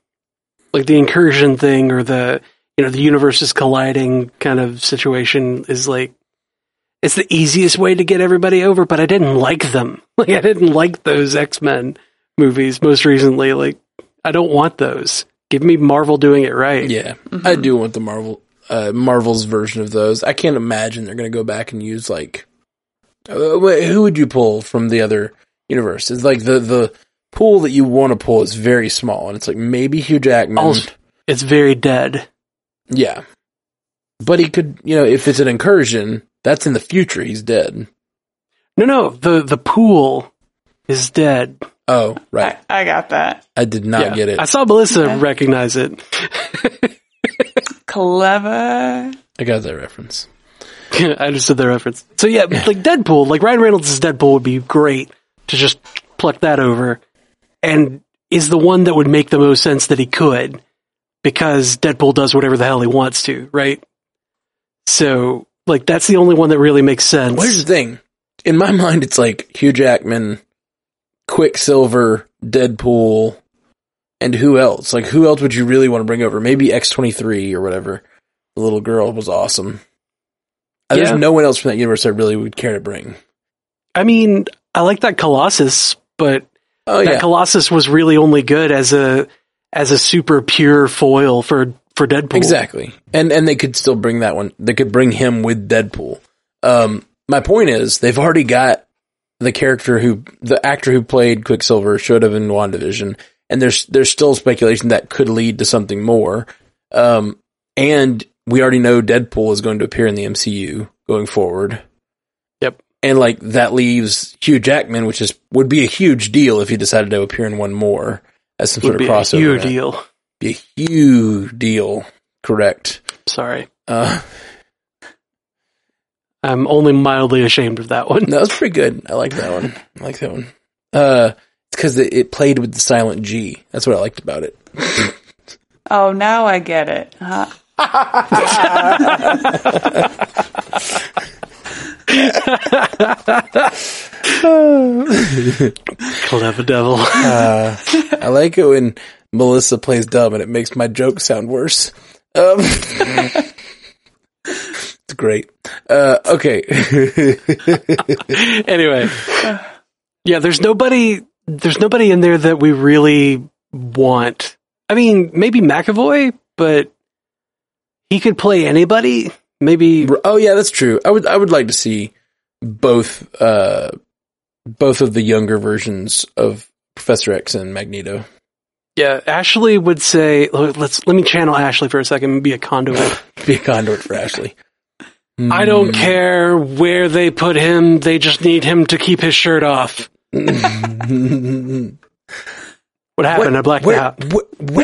like the incursion thing or the you know the universes colliding kind of situation is like it's the easiest way to get everybody over. But I didn't like them. Like I didn't like those X Men movies most recently. Like I don't want those. Give me Marvel doing it right. Yeah, mm-hmm. I do want the Marvel uh, Marvel's version of those. I can't imagine they're going to go back and use like uh, who would you pull from the other universe? It's like the the pool that you want to pull is very small, and it's like maybe Hugh Jackman. Also, it's very dead. Yeah, but he could, you know, if it's an incursion, that's in the future. He's dead. No, no, the the pool is dead. Oh, right. I, I got that. I did not yeah. get it. I saw Melissa yeah. recognize it. Clever. I got that reference. I understood the reference. So yeah, like Deadpool, like Ryan Reynolds' Deadpool would be great to just pluck that over, and is the one that would make the most sense that he could, because Deadpool does whatever the hell he wants to, right? So like that's the only one that really makes sense. Where's the thing? In my mind, it's like Hugh Jackman Quicksilver, Deadpool, and who else? Like, who else would you really want to bring over? Maybe X23 or whatever. The little girl was awesome. Uh, yeah. There's no one else from that universe I really would care to bring. I mean, I like that Colossus, but oh, that yeah. Colossus was really only good as a as a super pure foil for for Deadpool. Exactly, and and they could still bring that one. They could bring him with Deadpool. Um, my point is, they've already got the character who, the actor who played Quicksilver should have in WandaVision. And there's, there's still speculation that could lead to something more. Um, and we already know Deadpool is going to appear in the MCU going forward. Yep. And like that leaves Hugh Jackman, which is, would be a huge deal if he decided to appear in one more as some would sort of crossover. huge deal. Be a huge deal. Correct. Sorry. Uh, I'm only mildly ashamed of that one. That was pretty good. I like that one. I like that one. Uh, it's because it, it, played with the silent G. That's what I liked about it. oh, now I get it. Huh? Clever devil. Uh, I like it when Melissa plays dumb and it makes my joke sound worse. Um, it's great. Uh, okay. anyway, yeah, there's nobody. There's nobody in there that we really want. I mean, maybe McAvoy, but he could play anybody. Maybe. Oh yeah, that's true. I would. I would like to see both. Uh, both of the younger versions of Professor X and Magneto. Yeah, Ashley would say, "Let's let me channel Ashley for a second and be a conduit." be a conduit for Ashley. I don't hmm. care where they put him. They just need him to keep his shirt off. what happened? What, I blacked where, out.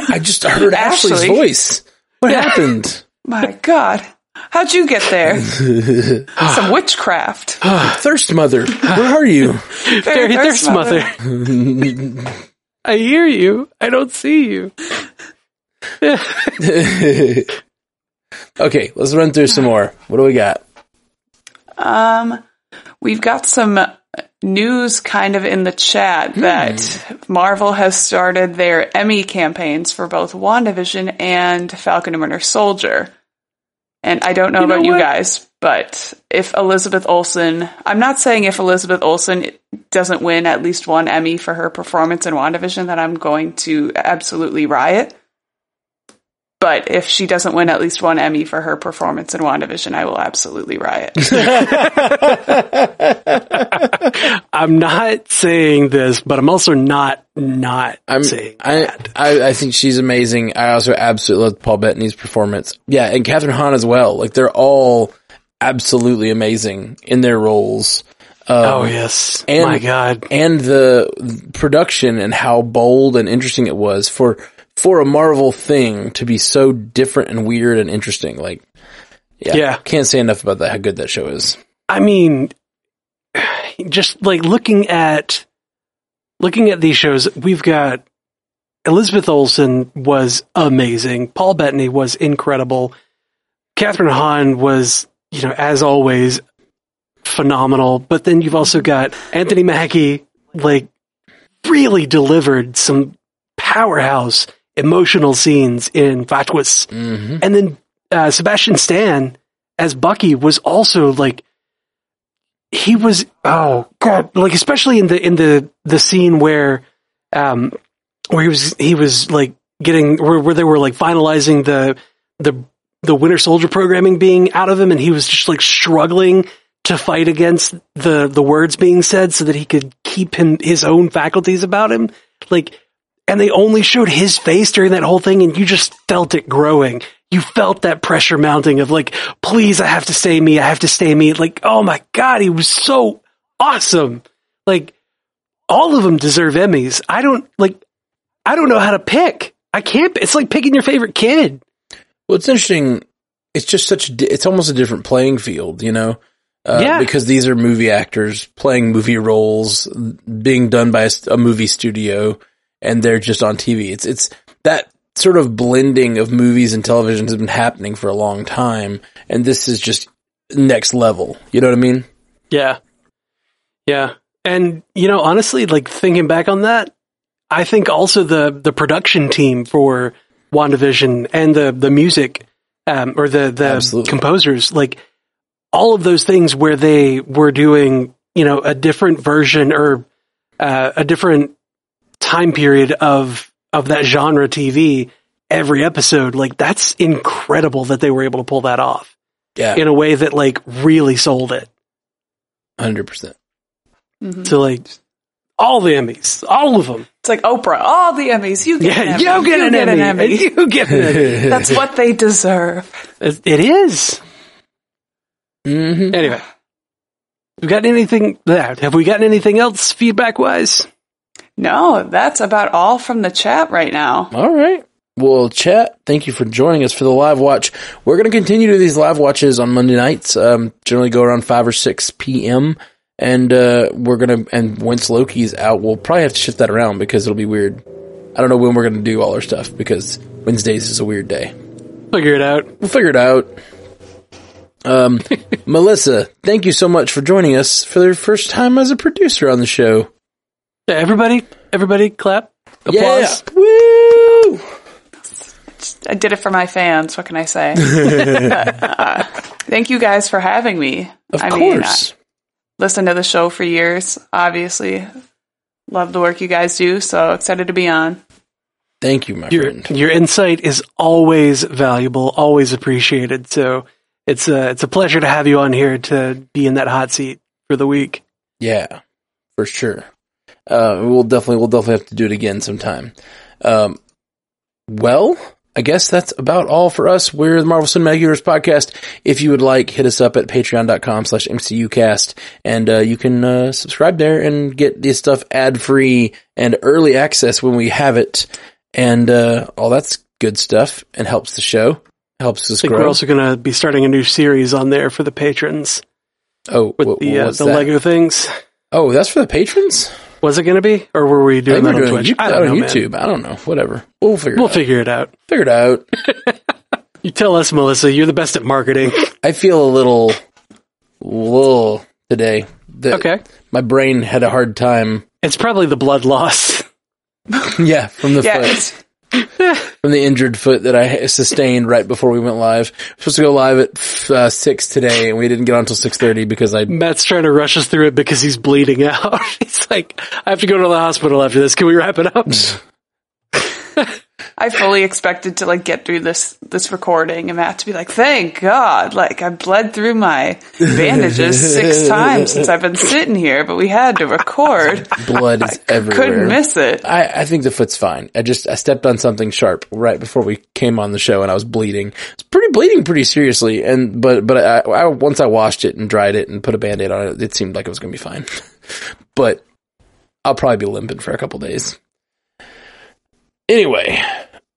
I just heard Ashley's voice. What yeah. happened? My God. How'd you get there? Some witchcraft. Thirst Mother, where are you? Fairy Thirst, Thirst Mother. I hear you. I don't see you. Okay, let's run through some more. What do we got? Um, we've got some news kind of in the chat hmm. that Marvel has started their Emmy campaigns for both WandaVision and Falcon and Winter Soldier. And I don't know You know about you guys, but if Elizabeth Olsen, I'm not saying if Elizabeth Olsen doesn't win at least one Emmy for her performance in WandaVision that I'm going to absolutely riot. But if she doesn't win at least one Emmy for her performance in WandaVision, I will absolutely riot. I'm not saying this, but I'm also not not I'm, saying I, that. I, I think she's amazing. I also absolutely love Paul Bettany's performance. Yeah, and Kathryn Hahn as well. Like they're all absolutely amazing in their roles. Um, oh yes, and- my God, and the production and how bold and interesting it was for for a Marvel thing to be so different and weird and interesting. Like, yeah, Yeah. can't say enough about that. How good that show is. I mean, just like looking at looking at these shows, we've got Elizabeth Olsen was amazing. Paul Bettany was incredible. Kathryn Hahn was, you know, as always, phenomenal. But then you've also got Anthony Mackie, like, really delivered some powerhouse emotional scenes in FATWS. Mm-hmm. And then uh, Sebastian Stan as Bucky was also like he was oh god like especially in the in the the scene where um where he was he was like getting where, where they were like finalizing the the the Winter Soldier programming being out of him and he was just like struggling to fight against the the words being said so that he could keep him his own faculties about him like and they only showed his face during that whole thing and you just felt it growing you felt that pressure mounting of like please i have to stay me i have to stay me like oh my god he was so awesome like all of them deserve emmys i don't like i don't know how to pick i can't it's like picking your favorite kid Well, it's interesting. It's just such. a It's almost a different playing field, you know. Uh, Yeah. Because these are movie actors playing movie roles, being done by a movie studio, and they're just on TV. It's it's that sort of blending of movies and television has been happening for a long time, and this is just next level. You know what I mean? Yeah. Yeah. And you know, honestly, like thinking back on that, I think also the the production team for WandaVision and the the music um or the the Absolutely. composers, like all of those things where they were doing, you know, a different version or uh, a different time period of of that genre TV every episode, like that's incredible that they were able to pull that off Yeah, in a way that like really sold it. hundred percent. Mhm. to like all the Emmys, all of them. It's like Oprah, all the Emmys, you get Yeah, an you Emmy. get an Emmy. and You get an Emmy. That's what they deserve. It it is. hmm Anyway, we got anything? yeah, Have we gotten anything else feedback wise? No, that's about all from the chat right now. All right. Well, chat, thank you for joining us for the live watch. We're going to continue to do these live watches on Monday nights. Um, generally go around 5 or 6 p.m. And, uh, we're going to, and once Loki's out, we'll probably have to shift that around because it'll be weird. I don't know when we're going to do all our stuff because Wednesdays is a weird day. Figure it out. We'll figure it out. Um, Melissa, thank you so much for joining us for the first time as a producer on the show. Yeah, everybody, everybody, clap, applause. Yeah. Woo! I did it for my fans. What can I say? Uh, thank you guys for having me. Of I mean, course. I listened to the show for years, obviously. Love the work you guys do, so excited to be on. thank you, my Your friend. your insight is always valuable, always appreciated. So it's a it's a pleasure to have you on here to be in that hot seat for the week. Yeah, for sure. Uh, we'll definitely, we'll definitely have to do it again sometime. Um, well, I guess that's about all for us. We're the Marvel Cinematic Universe podcast. If you would like, hit us up at patreon.com slash MCUcast and, uh, you can, uh, subscribe there and get this stuff ad free and early access when we have it. And, uh, all that's good stuff and helps the show, helps us I think grow. we're also going to be starting a new series on there for the patrons oh, with wh- the uh, the? Lego things. Oh, that's for the patrons? Was it going to be, or were we doing that on doing Twitch? it I don't know, on man. YouTube. I don't know. Whatever. We'll figure it We'll out. figure it out. Figure it out. You tell us, Melissa. You're the best at marketing. I feel a little, little today. The- okay, My brain had a hard time. it's probably the blood loss. yeah, from the Yeah, foot. from the injured foot that I sustained right before we went live. We're supposed to go live at uh, six today, and we didn't get on until six thirty because I. Matt's trying to rush us through it because he's bleeding out. He's like, I have to go to the hospital after this. Can we wrap it up? I fully expected to like get through this this recording and Matt to be like, "Thank God!" Like I bled through my bandages six times since I've been sitting here, but we had to record. Blood is everywhere. Couldn't miss it. I, I think the foot's fine. I just I stepped on something sharp right before we came on the show, and I was bleeding. It's pretty bleeding pretty seriously, and but but I, I once I washed it and dried it and put a band-aid on it, it seemed like it was gonna be fine. but I'll probably be limping for a couple days. Anyway,